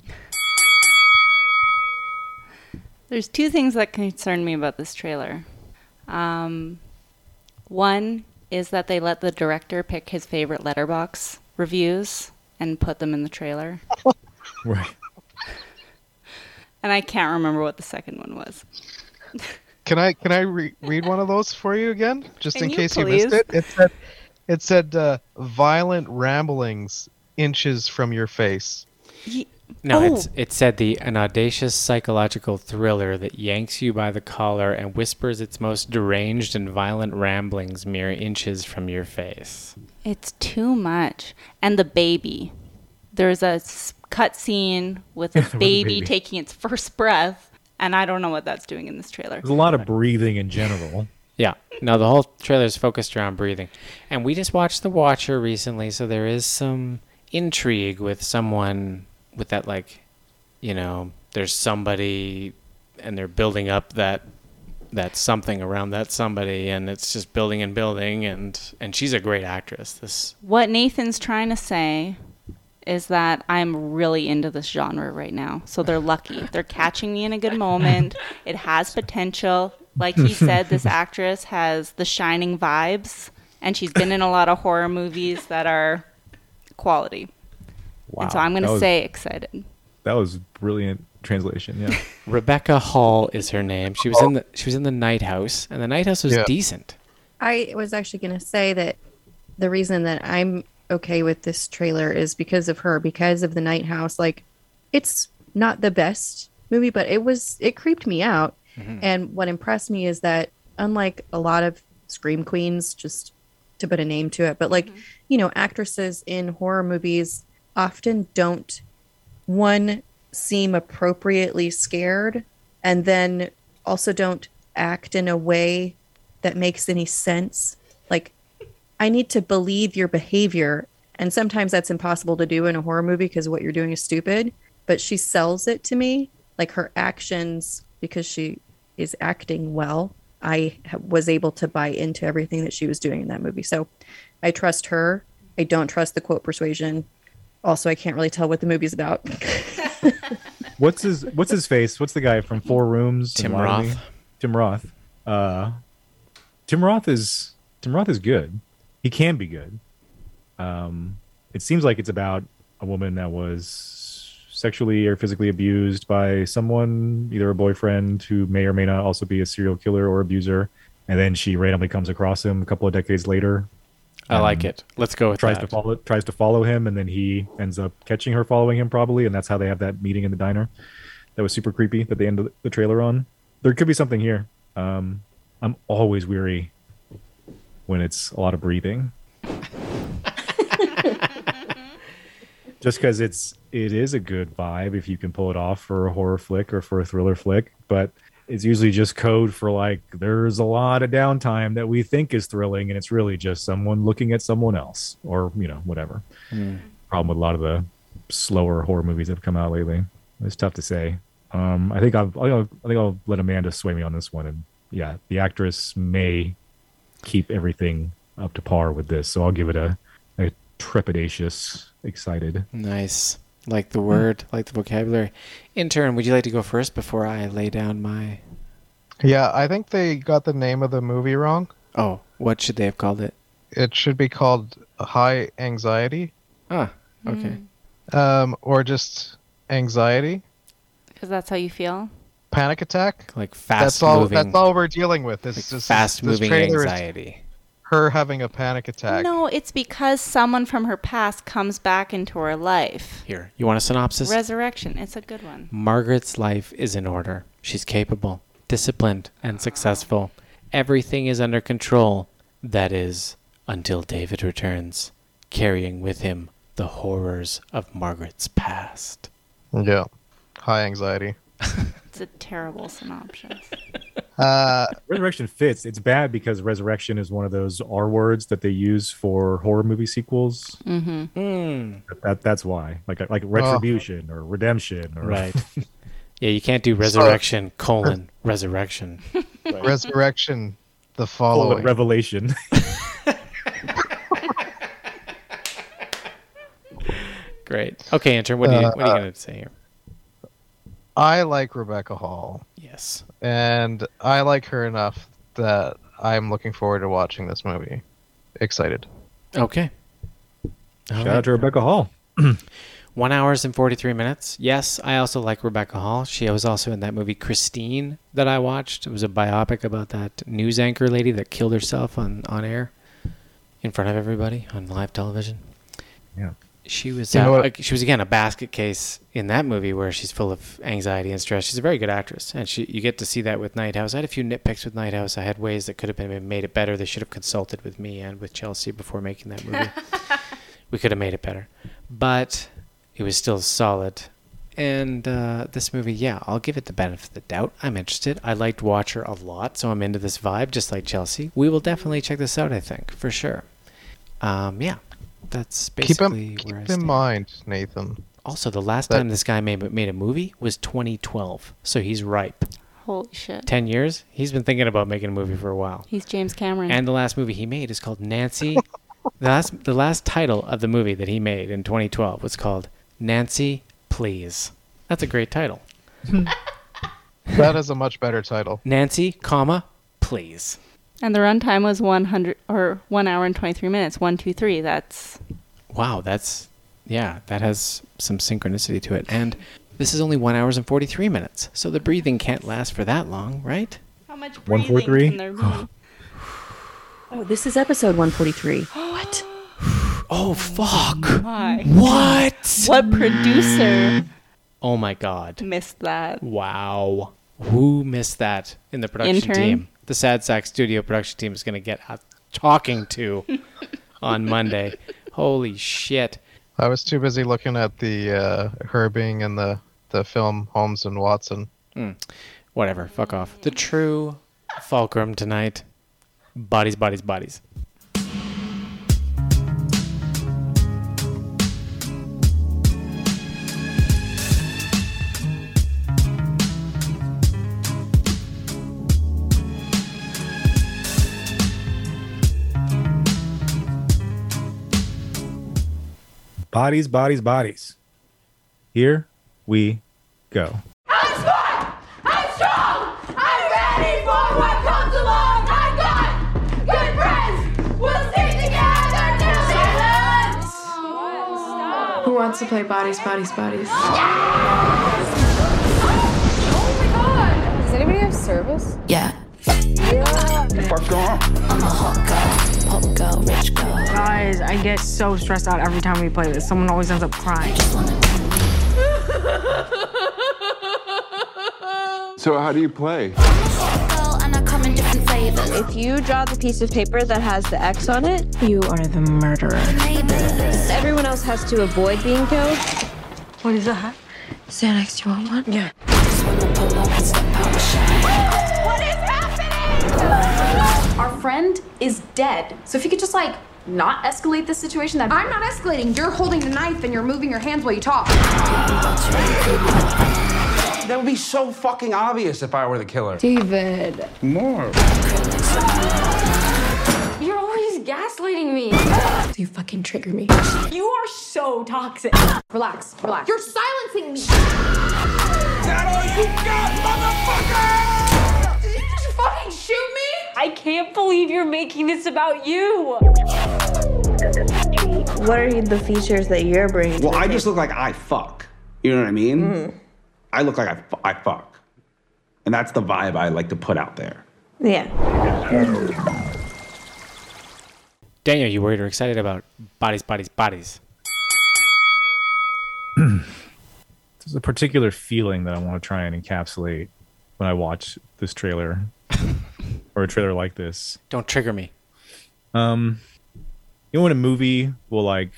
There's two things that concern me about this trailer. Um, one is that they let the director pick his favorite Letterboxd reviews and put them in the trailer. Right. And I can't remember what the second one was. Can I can I re- read one of those for you again, just Can in you case you missed it? It said it said uh, violent ramblings inches from your face. No, Oh. it's it said the an audacious psychological thriller that yanks you by the collar and whispers its most deranged and violent ramblings mere inches from your face. It's too much. And the baby. There's a s- cut scene with a With a baby, baby. taking its first breath, and I don't know what that's doing in this trailer. There's a lot of breathing in general. Yeah. No, the whole trailer is focused around breathing. And we just watched The Watcher recently, so there is some intrigue with someone with that like, you know, there's somebody and they're building up that that something around that somebody and it's just building and building and and she's a great actress. This What Nathan's trying to say is that I'm really into this genre right now. So they're lucky. They're catching me in a good moment. It has potential. Like he said, this actress has the shining vibes, and she's been in a lot of horror movies that are quality. Wow. And so I'm going to say excited. That was brilliant translation. Yeah. Rebecca Hall is her name. She was in the she was in the Night House and the Night House was Yeah. decent. I was actually going to say that the reason that I'm okay with this trailer is because of her, because of the Night House. Like, it's not the best movie, but it was, it creeped me out. Mhm. And what impressed me is that, unlike a lot of Scream Queens, just to put a name to it, but like, you know, actresses in horror movies often don't, one, seem appropriately scared, and then also don't act in a way that makes any sense. Like, I need to believe your behavior. And sometimes that's impossible to do in a horror movie because what you're doing is stupid. But she sells it to me. Like her actions, because she is acting well, I was able to buy into everything that she was doing in that movie. So I trust her. I don't trust the quote persuasion. Also, I can't really tell what the movie's about. What's his What's his face? What's the guy from Four Rooms? Tim Lie to Me? Roth. Tim Roth. Uh, Tim Roth is Tim Roth is good. He can be good. Um, it seems like it's about a woman that was sexually or physically abused by someone, either a boyfriend who may or may not also be a serial killer or abuser, and then she randomly comes across him a couple of decades later. I like Um, it. Let's go with tries that. to follow tries to follow him and then he ends up catching her following him probably and that's how they have that meeting in the diner that was super creepy that they ended the trailer on there could be something here um i'm always weary when it's a lot of breathing. Just because it's it is a good vibe if you can pull it off for a horror flick or for a thriller flick but it's usually just code for like there's a lot of downtime that we think is thrilling and it's really just someone looking at someone else or you know whatever. Hmm. problem with a lot of the slower horror movies that have come out lately. It's tough to say. Um i think I'll, I'll i think i'll let amanda sway me on this one and yeah the actress may keep everything up to par with this so i'll give it a, a trepidatious excited Nice. Like the word, like the vocabulary. Intern, would you like to go first before I lay down my Yeah, I think they got the name of the movie wrong. Oh, what should they have called it? It should be called High Anxiety. Ah, okay. Um, or just Anxiety. Because that's how you feel. Panic attack. Like fast That's all. moving, That's all we're dealing with. It's just fast this moving trailer is anxiety. Her having a panic attack. No, it's because someone from her past comes back into her life. Here, you want a synopsis? Resurrection. It's a good one. Margaret's life is in order. She's capable, disciplined, and ah. successful. Everything is under control. That is, until David returns, carrying with him the horrors of Margaret's past. Yeah. High anxiety. It's a terrible synopsis. Uh, Resurrection fits. It's bad because Resurrection is one of those R words that they use for horror movie sequels. Mm-hmm. That that's why, like like retribution or redemption or Right. Yeah, you can't do resurrection colon resurrection. Resurrection. The Colon following. revelation. Great. Okay, intern. What are you What are you Uh, gonna say here? I like Rebecca Hall. Yes. And I like her enough that I'm looking forward to watching this movie. Excited. Okay. Shout out to Rebecca Hall. One hours and 43 minutes. Yes, I also like Rebecca Hall. She was also in that movie Christine that I watched. It was a biopic about that news anchor lady that killed herself on, on air in front of everybody on live television. Yeah. She was uh, like- she was again a basket case in that movie where she's full of anxiety and stress. She's a very good actress, and she you get to see that with Night House. I had a few nitpicks with Night House. I had ways that could have been made it better. They should have consulted with me and with Chelsea before making that movie. we could have made it better, but it was still solid. And uh, this movie, yeah, I'll give it the benefit of the doubt. I'm interested. I liked Watcher a lot, so I'm into this vibe, just like Chelsea. We will definitely check this out. I think for sure. Um, yeah, that's Keep basically in, where I keep stand. in mind, Nathan. Also, the last that- time this guy made made a movie was 2012, so he's ripe. Holy shit. Ten years. He's been thinking about making a movie for a while. He's James Cameron. And the last movie he made is called Nancy. the last the last title of the movie that he made in 2012 was called Nancy Please. That's a great title. That is a much better title. Nancy, comma, please. And the runtime was 100 or 1 hour and 23 minutes. 123. That's Wow, that's yeah, that has some synchronicity to it. And this is only one hours and 43 minutes, so the breathing can't last for that long, right? How much breathing One, four, three? can there be? Oh, this is episode 143. what? Oh fuck! Oh my. What? What producer Oh my god! missed that? Wow. Who missed that in the production Intern? team? The Sad Sack Studio production team is going to get a talking to on Monday. Holy shit. I was too busy looking at the uh, her being in the the film Holmes and Watson. Mm. Whatever. Fuck off. The true fulcrum tonight. Bodies, bodies, bodies. Bodies, bodies, bodies. Here we go. I'm smart! I'm strong! I'm ready for what comes along! I got good friends! We'll stick together till silence! Who wants to play bodies, bodies, bodies? Yes! Oh, oh my god! Does anybody have service? Yeah. What's going on? I'm a hot girl, pop girl, rich girl. Guys, I get so stressed out every time we play this. Someone always ends up crying. So how do you play? Girl, and I come in different flavors. If you draw the piece of paper that has the X on it, You are the murderer. everyone else has to avoid being killed. What is that? Xanax, do you want one? Yeah. Our friend is dead. So if you could just like not escalate this situation, that I'm not escalating. You're holding the knife and you're moving your hands while you talk. That would be so fucking obvious if I were the killer. David. More. You're always gaslighting me. you fucking trigger me. You are so toxic. Relax, relax. You're silencing me. That all you got, fucking shoot me? I can't believe you're making this about you. What are the features that you're bringing? Well, I just look like I fuck. You know what I mean? Mm-hmm. I look like I, fu- I fuck. And that's the vibe I like to put out there. Yeah. Daniel, you worried or excited about bodies, bodies, bodies? There's a particular feeling that I want to try and encapsulate when I watch this trailer or a trailer like this. Don't trigger me. Um, you know when a movie will like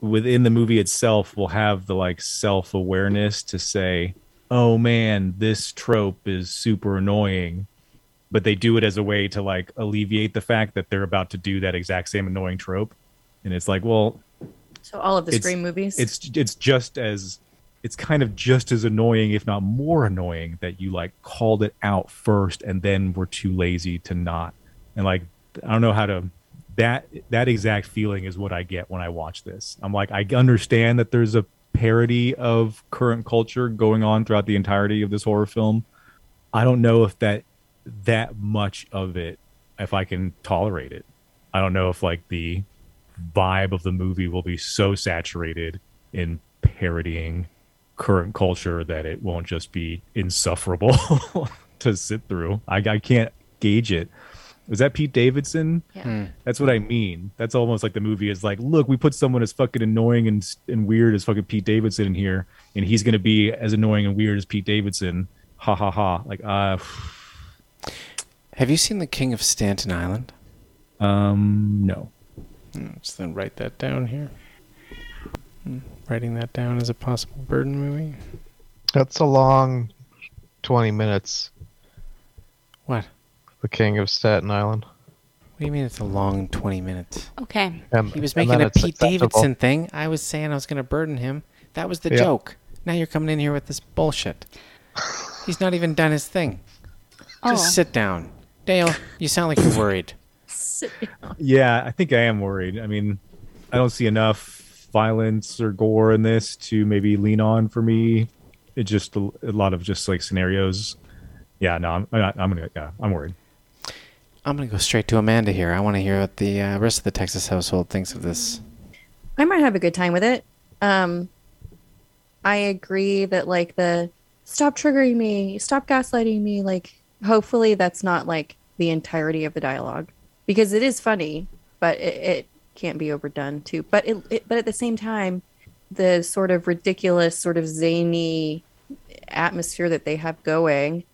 within the movie itself will have the like self awareness to say, "Oh man, this trope is super annoying," but they do it as a way to like alleviate the fact that they're about to do that exact same annoying trope, and it's like, well, So all of the it's- Scream movies. It's it's just as it's kind of just as annoying, if not more annoying, that you like called it out first and then were too lazy to not. And like I don't know how to that that exact feeling is what I get when I watch this. I'm like I understand that there's a parody of current culture going on throughout the entirety of this horror film. I don't know if that that much of it if I can tolerate it. I don't know if like the vibe of the movie will be so saturated in parodying current culture that it won't just be insufferable to sit through. I, I can't gauge it. Was that Pete Davidson? Yeah. Hmm. That's what I mean. That's almost like the movie is like, look, we put someone as fucking annoying and and weird as fucking Pete Davidson in here, and he's gonna be as annoying and weird as Pete Davidson. Ha ha ha. Like, uh, Have you seen The King of Staten Island? um, no. Let's then write that down here. Writing that down as a possible burden movie. That's a long 20 minutes. What? The King of Staten Island. What do you mean it's a long 20 minutes? Okay. And- He was making a Pete acceptable. Davidson thing. I was saying I was going to burden him. That was the Yeah. joke. Now you're coming in here with this bullshit. He's not even done his thing. Just Oh. sit down. Dale, you sound like you're worried. Yeah, I think I am worried. I mean, I don't see enough violence or gore in this to maybe lean on for me. It's just a, a lot of just like scenarios. Yeah, no, I'm, I'm, I'm gonna, yeah, I'm worried. I'm going to go straight to Amanda here. I want to hear what the uh, rest of the Texas household thinks of this. I might have a good time with it. Um, I agree that like the stop triggering me, stop gaslighting me. Like, hopefully that's not like the entirety of the dialogue because it is funny, but it, it can't be overdone too. But it, it, but at the same time, the sort of ridiculous, sort of zany atmosphere that they have going,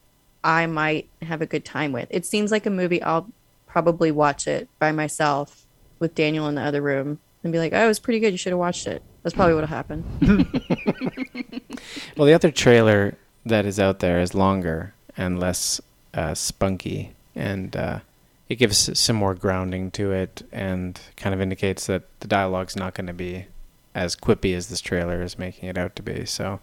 I might have a good time with. It seems like a movie I'll probably watch it by myself with Daniel in the other room and be like, "Oh, it was pretty good. You should have watched it." That's probably what'll happen. Well, the other trailer that is out there is longer and less uh, spunky, and uh, it gives some more grounding to it, and kind of indicates that the dialogue's not going to be as quippy as this trailer is making it out to be. So,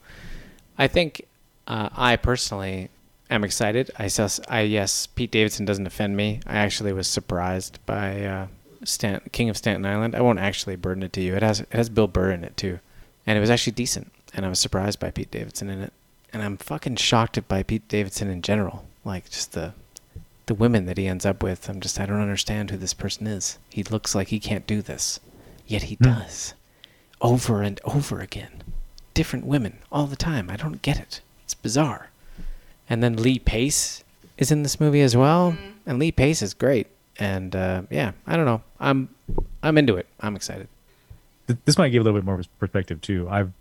I think uh, I personally am excited. I I yes, Pete Davidson doesn't offend me. I actually was surprised by uh, King of Staten Island. I won't actually burden it to you. It has it has Bill Burr in it too, and it was actually decent. And I was surprised by Pete Davidson in it, and I'm fucking shocked by Pete Davidson in general. Like just the the women that he ends up with. I'm just I don't understand who this person is. He looks like he can't do this, yet he does, over and over again. Different women all the time. I don't get it. It's bizarre. And then Lee Pace is in this movie as well, and Lee Pace is great. And uh, yeah, I don't know. I'm I'm into it. I'm excited. This might give a little bit more perspective too. I've,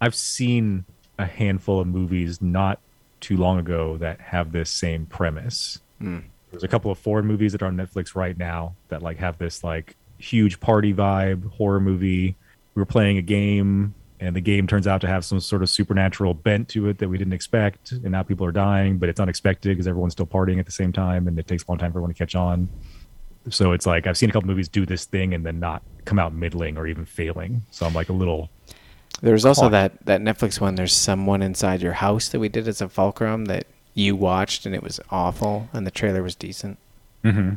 I've seen a handful of movies not too long ago that have this same premise. Hmm. There's a couple of foreign movies that are on Netflix right now that like have this like huge party vibe horror movie. We were playing a game and the game turns out to have some sort of supernatural bent to it that we didn't expect and now people are dying but it's unexpected because everyone's still partying at the same time and it takes a long time for everyone to catch on so it's like i've seen a couple movies do this thing and then not come out middling or even failing so i'm like a little there's also that that Netflix one. There's someone inside your house that we did as a fulcrum that you watched and it was awful, and the trailer was decent. mm-hmm.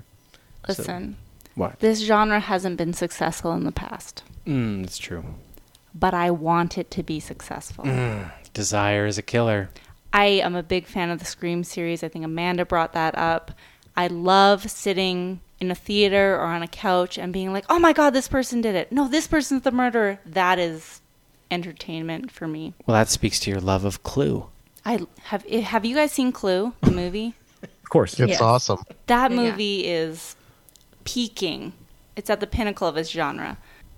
Listen, What? this genre hasn't been successful in the past, Mm, it's true. but I want it to be successful. Mm, desire is a killer. I am a big fan of the Scream series. I think Amanda brought that up. I love sitting in a theater or on a couch and being like, oh my God, this person did it. No, this person's the murderer. That is entertainment for me. Well, that speaks to your love of Clue. I have eh, have you guys seen Clue, the movie? Of course. It's Yes. awesome. That Yeah. movie is peaking. It's at the pinnacle of its genre.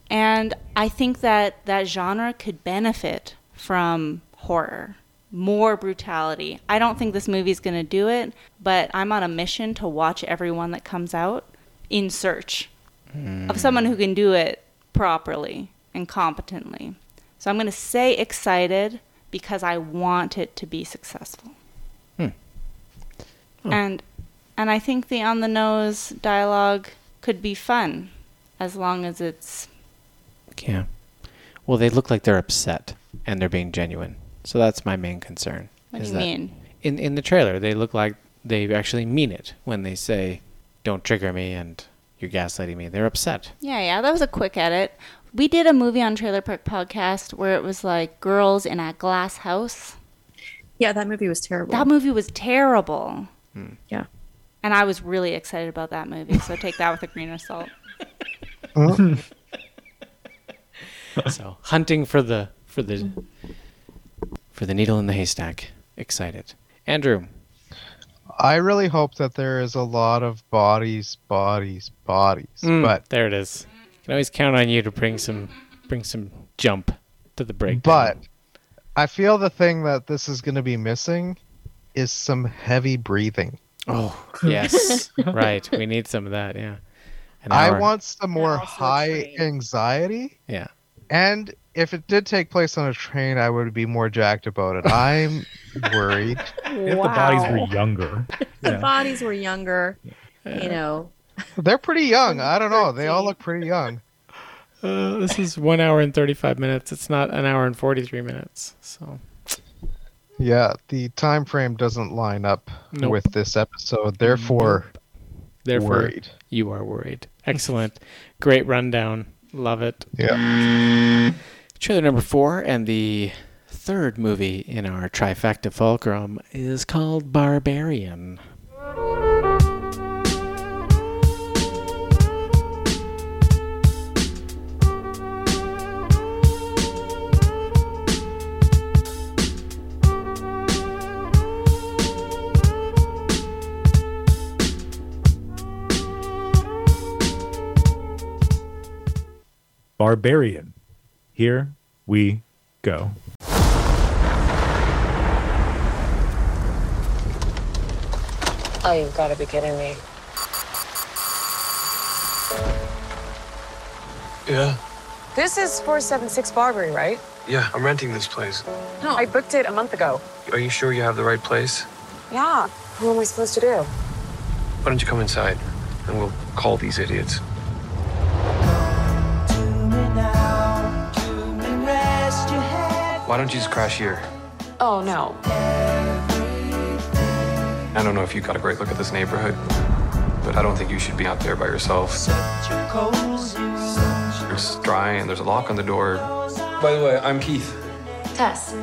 And I think that that genre could benefit from horror, more brutality. I don't think this movie's going to do it, but I'm on a mission to watch every one that comes out in search of someone who can do it properly and competently. So I'm going to say excited because I want it to be successful. Hmm. Oh. And and I think the on the nose dialogue could be fun as long as it's Yeah. Well, they look like they're upset and they're being genuine. So that's my main concern. What do you mean? In in the trailer, they look like they actually mean it when they say, "Don't trigger me" and "You're gaslighting me." They're upset. Yeah, yeah, that was a quick edit. We did a movie on Trailer Park Podcast where it was like girls in a glass house. Yeah, that movie was terrible. That movie was terrible. Yeah. And I was really excited about that movie, so take that with a grain of salt. so hunting for the for the for the needle in the haystack. Excited, Andrew. I really hope that there is a lot of bodies, bodies, bodies. Mm, But there it is. Can always count on you to bring some bring some jump to the break. but I feel the thing that this is going to be missing is some heavy breathing. oh yes, right. We need some of that. Yeah. I want some more high anxiety. Yeah. And if it did take place on a train, I would be more jacked about it. I'm worried. If the bodies were younger. the Yeah. bodies were younger. You know, They're pretty young. I don't know. They all look pretty young. Uh, this is one hour and thirty five minutes. It's not an hour and forty three minutes. So Yeah, the time frame doesn't line up Nope. with this episode. Therefore, therefore worried. you are worried. Excellent, great rundown. Love it. Yeah. Trailer number four and the third movie in our trifecta fulcrum is called Barbarian. Barbarian. Here we go. Oh, you've got to be kidding me. Yeah, This is 476 Barbary, right? yeah, I'm renting this place. No. I booked it a month ago. Are you sure you have the right place? Yeah. What am I supposed to do? Why don't you come inside and we'll call these idiots? Why don't you just crash here? Oh, no. I don't know if you got a great look at this neighborhood, but I don't think you should be out there by yourself. It's dry and there's a lock on the door. By the way, I'm Keith. Tess.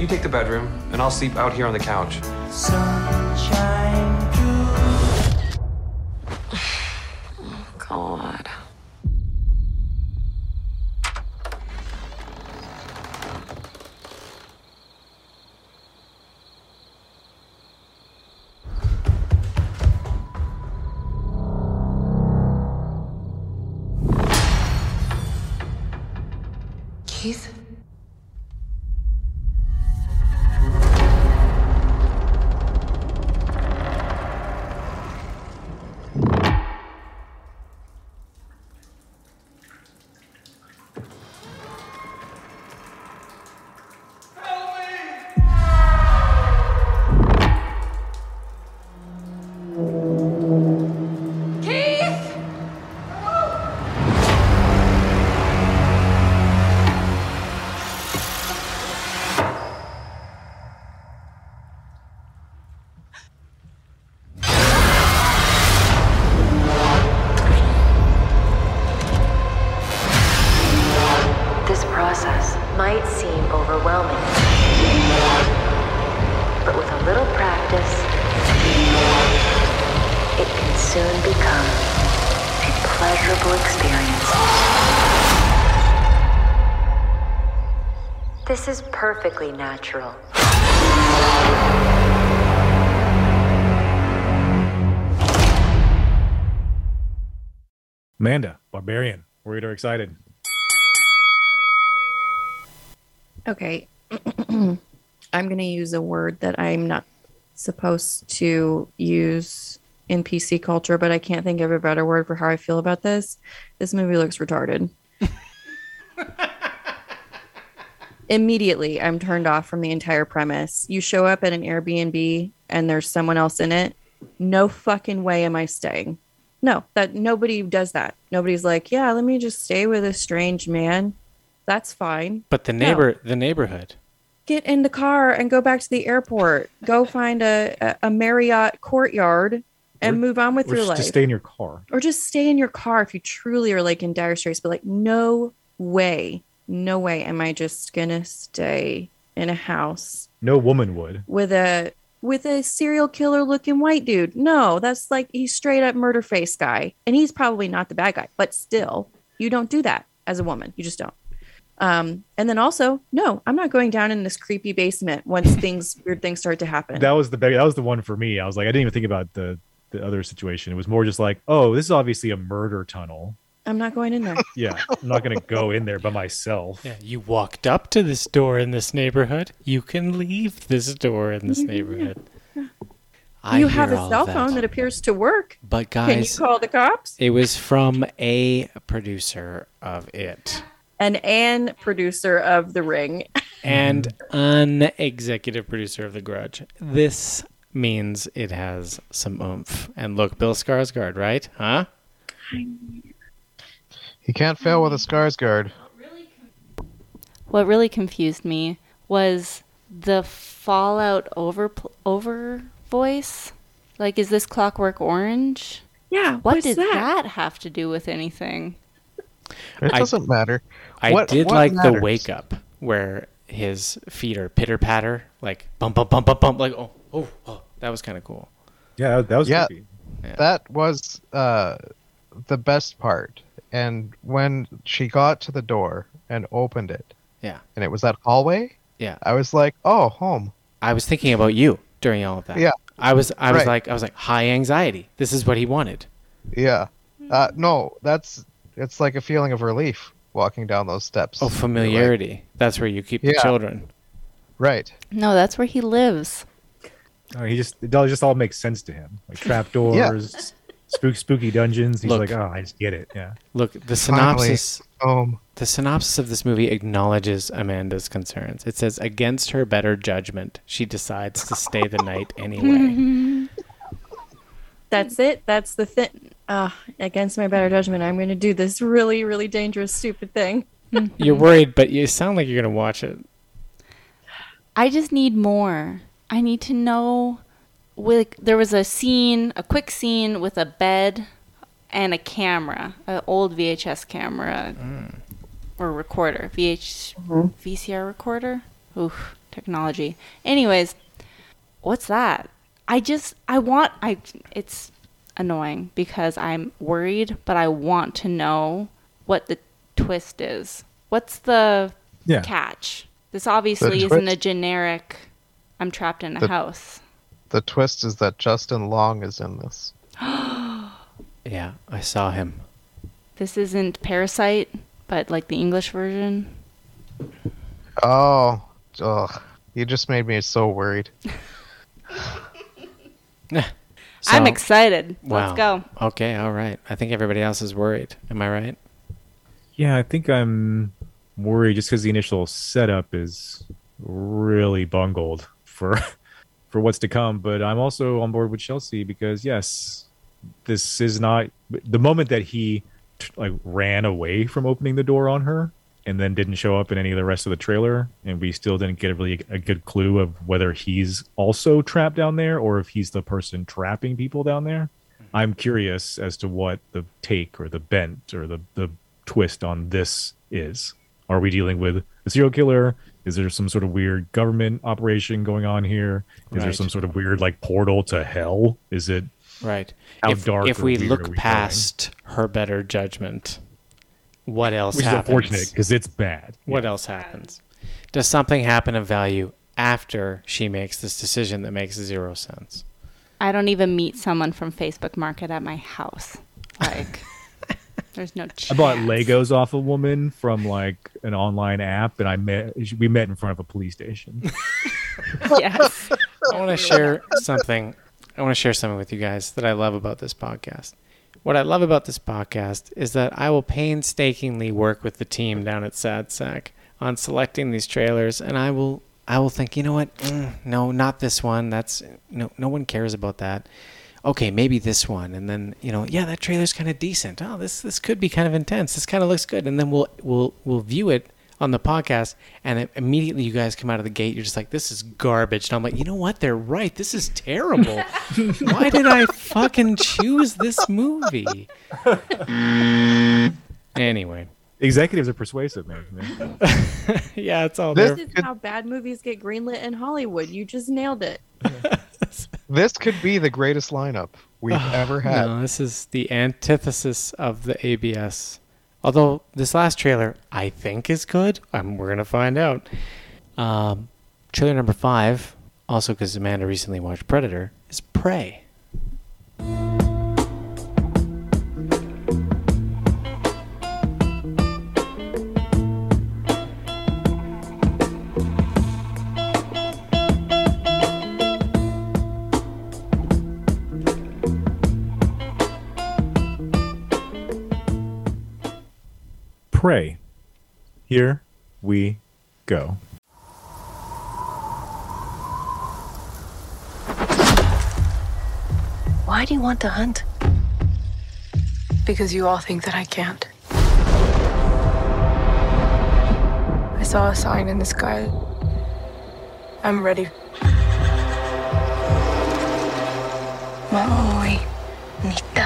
You take the bedroom, and I'll sleep out here on the couch. perfectly natural. Amanda, Barbarian, worried or excited? Okay. I'm going to use a word that I'm not supposed to use in PC culture, but I can't think of a better word for how I feel about this. This movie looks retarded. Immediately, I'm turned off from the entire premise. You show up at an Airbnb and there's someone else in it. No fucking way am I staying. No, that nobody does that. Nobody's like, yeah, let me just stay with a strange man. That's fine. But the No. neighbor, the neighborhood. get in the car and go back to the airport. Go find a, a, a Marriott courtyard and Or- move on with or your just life. to stay in your car. or just stay in your car if you truly are like in dire straits. But like, no way, no way am I just gonna stay in a house No woman would. with a with a serial killer looking white dude. No, that's like he's straight up murder face guy, and he's probably not the bad guy. But still, you don't do that as a woman. You just don't. Um, and then also, no, I'm not going down in this creepy basement once things weird things start to happen. That was the that was the one for me. I was like, I didn't even think about the the other situation. It was more just like, oh, this is obviously a murder tunnel. I'm not going in there. Yeah, I'm not gonna go in there by myself. Yeah, you walked up to this door in this neighborhood. You can leave this door in this neighborhood. I you have a cell that. phone that appears to work. But guys, Can you call the cops? it was from a producer of it An and producer of The Ring. and an executive producer of The Grudge. This means it has some oomph. And look, Bill Skarsgård, right? Huh? He can't fail with a Skarsgård. What really confused me was the Fallout over over voice. Like, is this Clockwork Orange? Yeah. What what's did that? that? have to do with anything? It doesn't matter. I What- did what like the wake up where his feet are pitter patter, like bump, bump, bump, bump, bump, like oh, oh, oh. That was kind of cool. Yeah, that was Yeah. creepy. That was uh, the best part. And when she got to the door and opened it, Yeah. and it was that hallway, Yeah. I was like, "Oh, home." I was thinking about you during all of that. Yeah. I was I was Right. like I was like high anxiety. This is what he wanted. Yeah. Uh, no, that's it's like a feeling of relief walking down those steps. Oh, You're like- familiarity. That's where you keep the children. right. No, that's where he lives. Oh, he just it all just all makes sense to him. Like trapdoors, spook spooky dungeons. He's Look. like, oh, I just get it. Yeah. Look, the synopsis home. the synopsis of this movie acknowledges Amanda's concerns. It says against her better judgment, she decides to stay the night anyway. That's it. That's the thing. Uh, against my better judgment, I'm going to do this really, really dangerous, stupid thing. You're worried, but you sound like you're going to watch it. I just need more. I need to know. With there was a scene, a quick scene with a bed and a camera, an old VHS camera mm. or recorder, VH mm-hmm. VCR recorder. Oof, technology. Anyways, what's that? I just I want I it's annoying because I'm worried, but I want to know what the twist is. What's the Yeah. catch? This obviously The isn't a generic I'm trapped in a The- house. The twist is that Justin Long is in this. Yeah, I saw him. This isn't Parasite, but like the English version. Oh, ugh. You just made me so worried. I'm excited. Wow. Let's go. Okay, all right. I think everybody else is worried. Am I right? Yeah, I think I'm worried just because the initial setup is really bungled for for what's to come. But I'm also on board with Chelsea because yes, this is not the moment that he like ran away from opening the door on her and then didn't show up in any of the rest of the trailer, and we still didn't get a really a good clue of whether he's also trapped down there or if he's the person trapping people down there. Mm-hmm. I'm curious as to what the take or the bent or the, the twist on this is. Are we dealing with a serial killer? Is there some sort of weird government operation going on here? Is there some sort of weird like portal to hell? Is it Right. How if, dark if we look we going? past her better judgment, what else which is happens? unfortunate because it's bad. What else happens? Does something happen of value after she makes this decision that makes zero sense? I don't even meet someone from Facebook Market at my house. Like, There's no chance. I bought Legos off a woman from like an online app, and I met. We met in front of a police station. yes. I want to share something. I want to share something with you guys that I love about this podcast. What I love about this podcast is that I will painstakingly work with the team down at Sad Sack on selecting these trailers, and I will I will think, you know what? Mm, no, not this one. That's no no one cares about that. Okay, maybe this one, and then you know, yeah, that trailer's kind of decent. Oh, this this could be kind of intense. This kind of looks good, and then we'll we'll we'll view it on the podcast, and it, immediately you guys come out of the gate. You're just like, this is garbage, and I'm like, you know what? They're right. This is terrible. Why did I fucking choose this movie? anyway, Executives are persuasive, man. man. yeah, it's all This is how bad movies get greenlit in Hollywood. You just nailed it. This could be the greatest lineup we've ever had. No, this is the antithesis of the ABS. Although this last trailer, I think, is good. Um, we're gonna find out. Um, trailer number five, also because Amanda recently watched Predator, is Prey. Prey. Here we go. Why do you want to hunt? Because you all think that I can't. I saw a sign in the sky. I'm ready. Maui, Nita.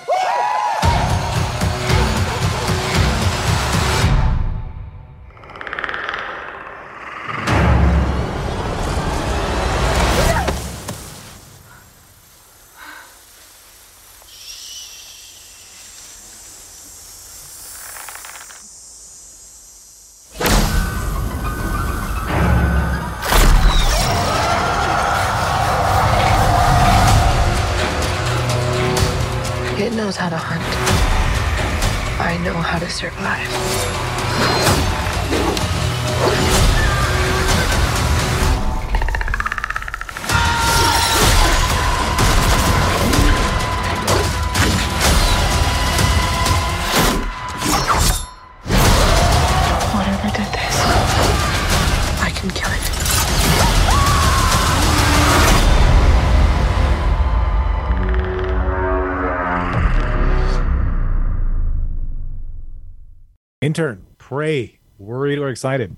Pray. Worried or excited?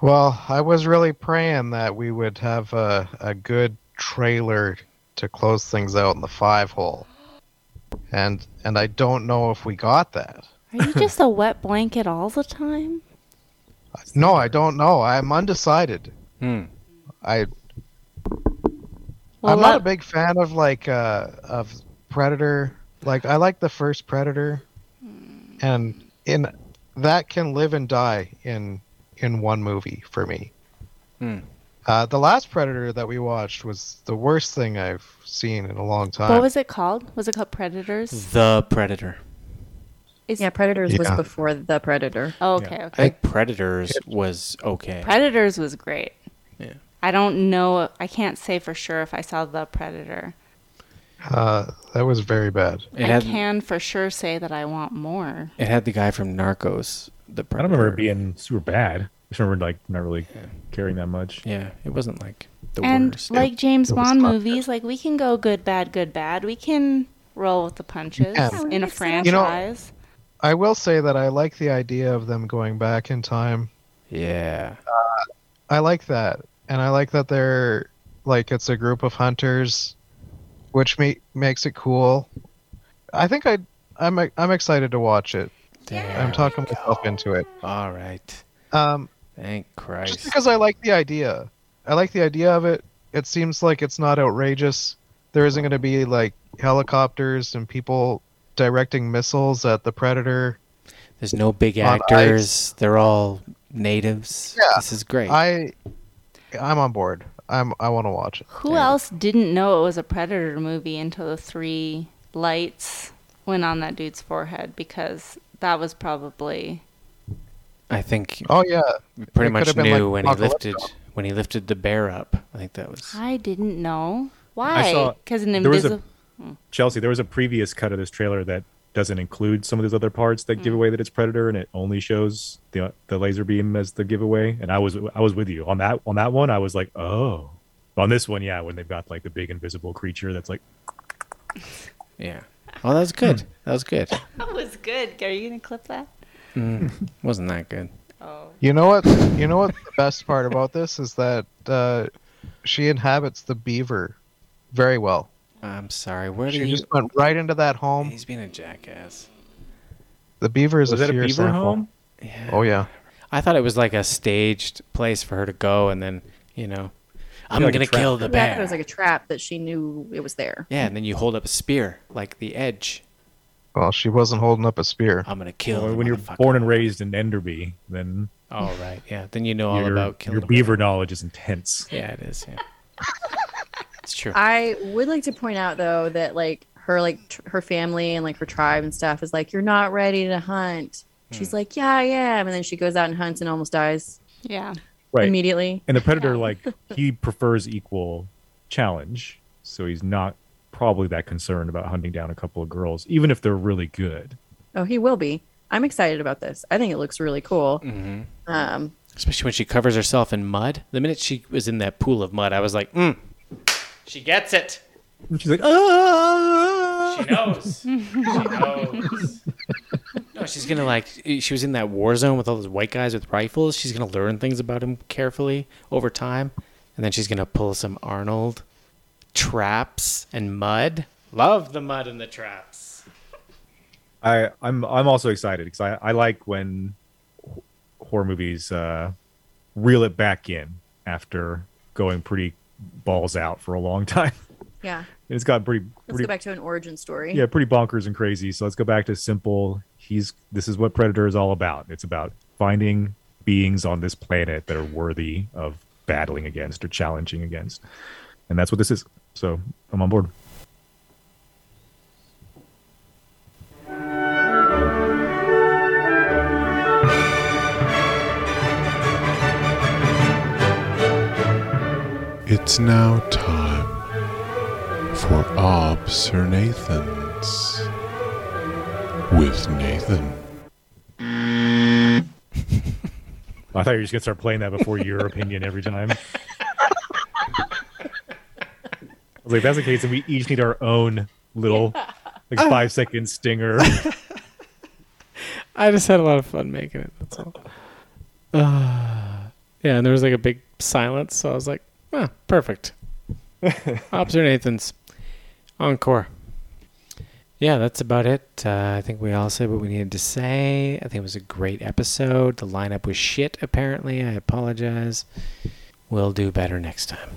Well, I was really praying that we would have a, a good trailer to close things out in the five hole. And and I don't know if we got that. Are you just a wet blanket all the time? No, I don't know. I'm undecided. Hmm. I Well, I'm not a big fan of like uh of Predator. Like I like the first Predator. And in that can live and die in in one movie for me. Hmm. Uh, the last Predator that we watched was the worst thing I've seen in a long time. What was it called? Was it called Predators? The Predator. yeah, Predators was before The Predator. Oh, okay, I okay. think Predators was okay. Predators was great. Yeah. I don't know. I can't say for sure if I saw the Predator. Uh, that was very bad. It I had can for sure say that I want more. it had the guy from Narcos. The I don't remember it being super bad. just remember like not really caring that much. Yeah, it wasn't like the and worst. like James It Bond not movies, like we can go good, bad, good, bad. We can roll with the punches can. in a franchise. You know- franchise. I will say that I like the idea of them going back in time. yeah, I like that, and I like that they're like it's a group of hunters, which ma- makes it cool. I think I I'm I'm excited to watch it. There I'm talking myself into it. all right. Um, Thank Christ. just because I like the idea. I like the idea of it. It seems like it's not outrageous. There isn't going to be like helicopters and people directing missiles at the predator. There's no big On actors. They're all natives. Yeah, This is great. I I'm on board. I'm I want to watch it. Who else didn't know it was a Predator movie until the three lights went on that dude's forehead? Because that was probably I think Oh yeah, pretty It much knew like when he Apocalypto. lifted when he lifted the bear up. I think that was I didn't know I why. saw Because an invisible. Chelsea. There was a previous cut of this trailer that doesn't include some of those other parts that give away that it's Predator, and it only shows the the laser beam as the giveaway. And I was I was with you on that on that one. I was like, oh. On this one, yeah, when they've got like the big invisible creature that's like, yeah. Oh, that was good. That was good. That was good. Are you gonna clip that? Mm, wasn't that good? Oh. You know what? You know what? The best part about this is that uh, she inhabits the beaver very well. I'm sorry. Where did She he? just went right into that home. He's being a jackass. The beaver is was a that a beaver animal. home? Oh yeah. I thought it was like a staged place for her to go, and then you know, I'm like gonna kill the Yeah, it was like a trap that she knew it was there. yeah, and then you hold up a spear like the edge. Well, she wasn't holding up a spear. I'm gonna kill. Well, when you're born and raised in Enderby, then Oh right, yeah. Then you know all your, about killing. your a beaver knowledge is intense. Yeah, it is. Yeah, it's true. I would like to point out though that like her like tr- her family and like her tribe and stuff is like you're not ready to hunt. She's like, yeah, I am, and then she goes out and hunts and almost dies Yeah. Right. immediately. And the predator, like, he prefers equal challenge, so he's not probably that concerned about hunting down a couple of girls, even if they're really good. Oh, he will be. I'm excited about this. I think it looks really cool. hmm Um, Especially when she covers herself in mud. The minute she was in that pool of mud, I was like, mm, she gets it. And she's like, ah. She knows. she knows. No, she's gonna like. She was in that war zone with all those white guys with rifles. She's gonna learn things about him carefully over time, and then she's gonna pull some Arnold traps and mud. Love the mud and the traps. I, I'm I'm also excited because I, I like when horror movies uh, reel it back in after going pretty balls out for a long time. yeah. It's got pretty Let's go back to an origin story. yeah pretty bonkers and crazy. So let's go back to simple. He's this is what Predator is all about. It's about finding beings on this planet that are worthy of battling against or challenging against, and that's what this is. So I'm on board. It's now time for Ob Sir Nathan's with Nathan. I thought you were just gonna start playing that before your opinion every time. I was like, if that's the case, then we each need our own little like five second stinger. I just had a lot of fun making it. That's all. Uh, yeah, and there was like a big silence, so I was like, "Ah, perfect." Officer Nathan's encore. Yeah, that's about it. Uh, I think we all said what we needed to say. I think it was a great episode. The lineup was shit, apparently. I apologize. We'll do better next time.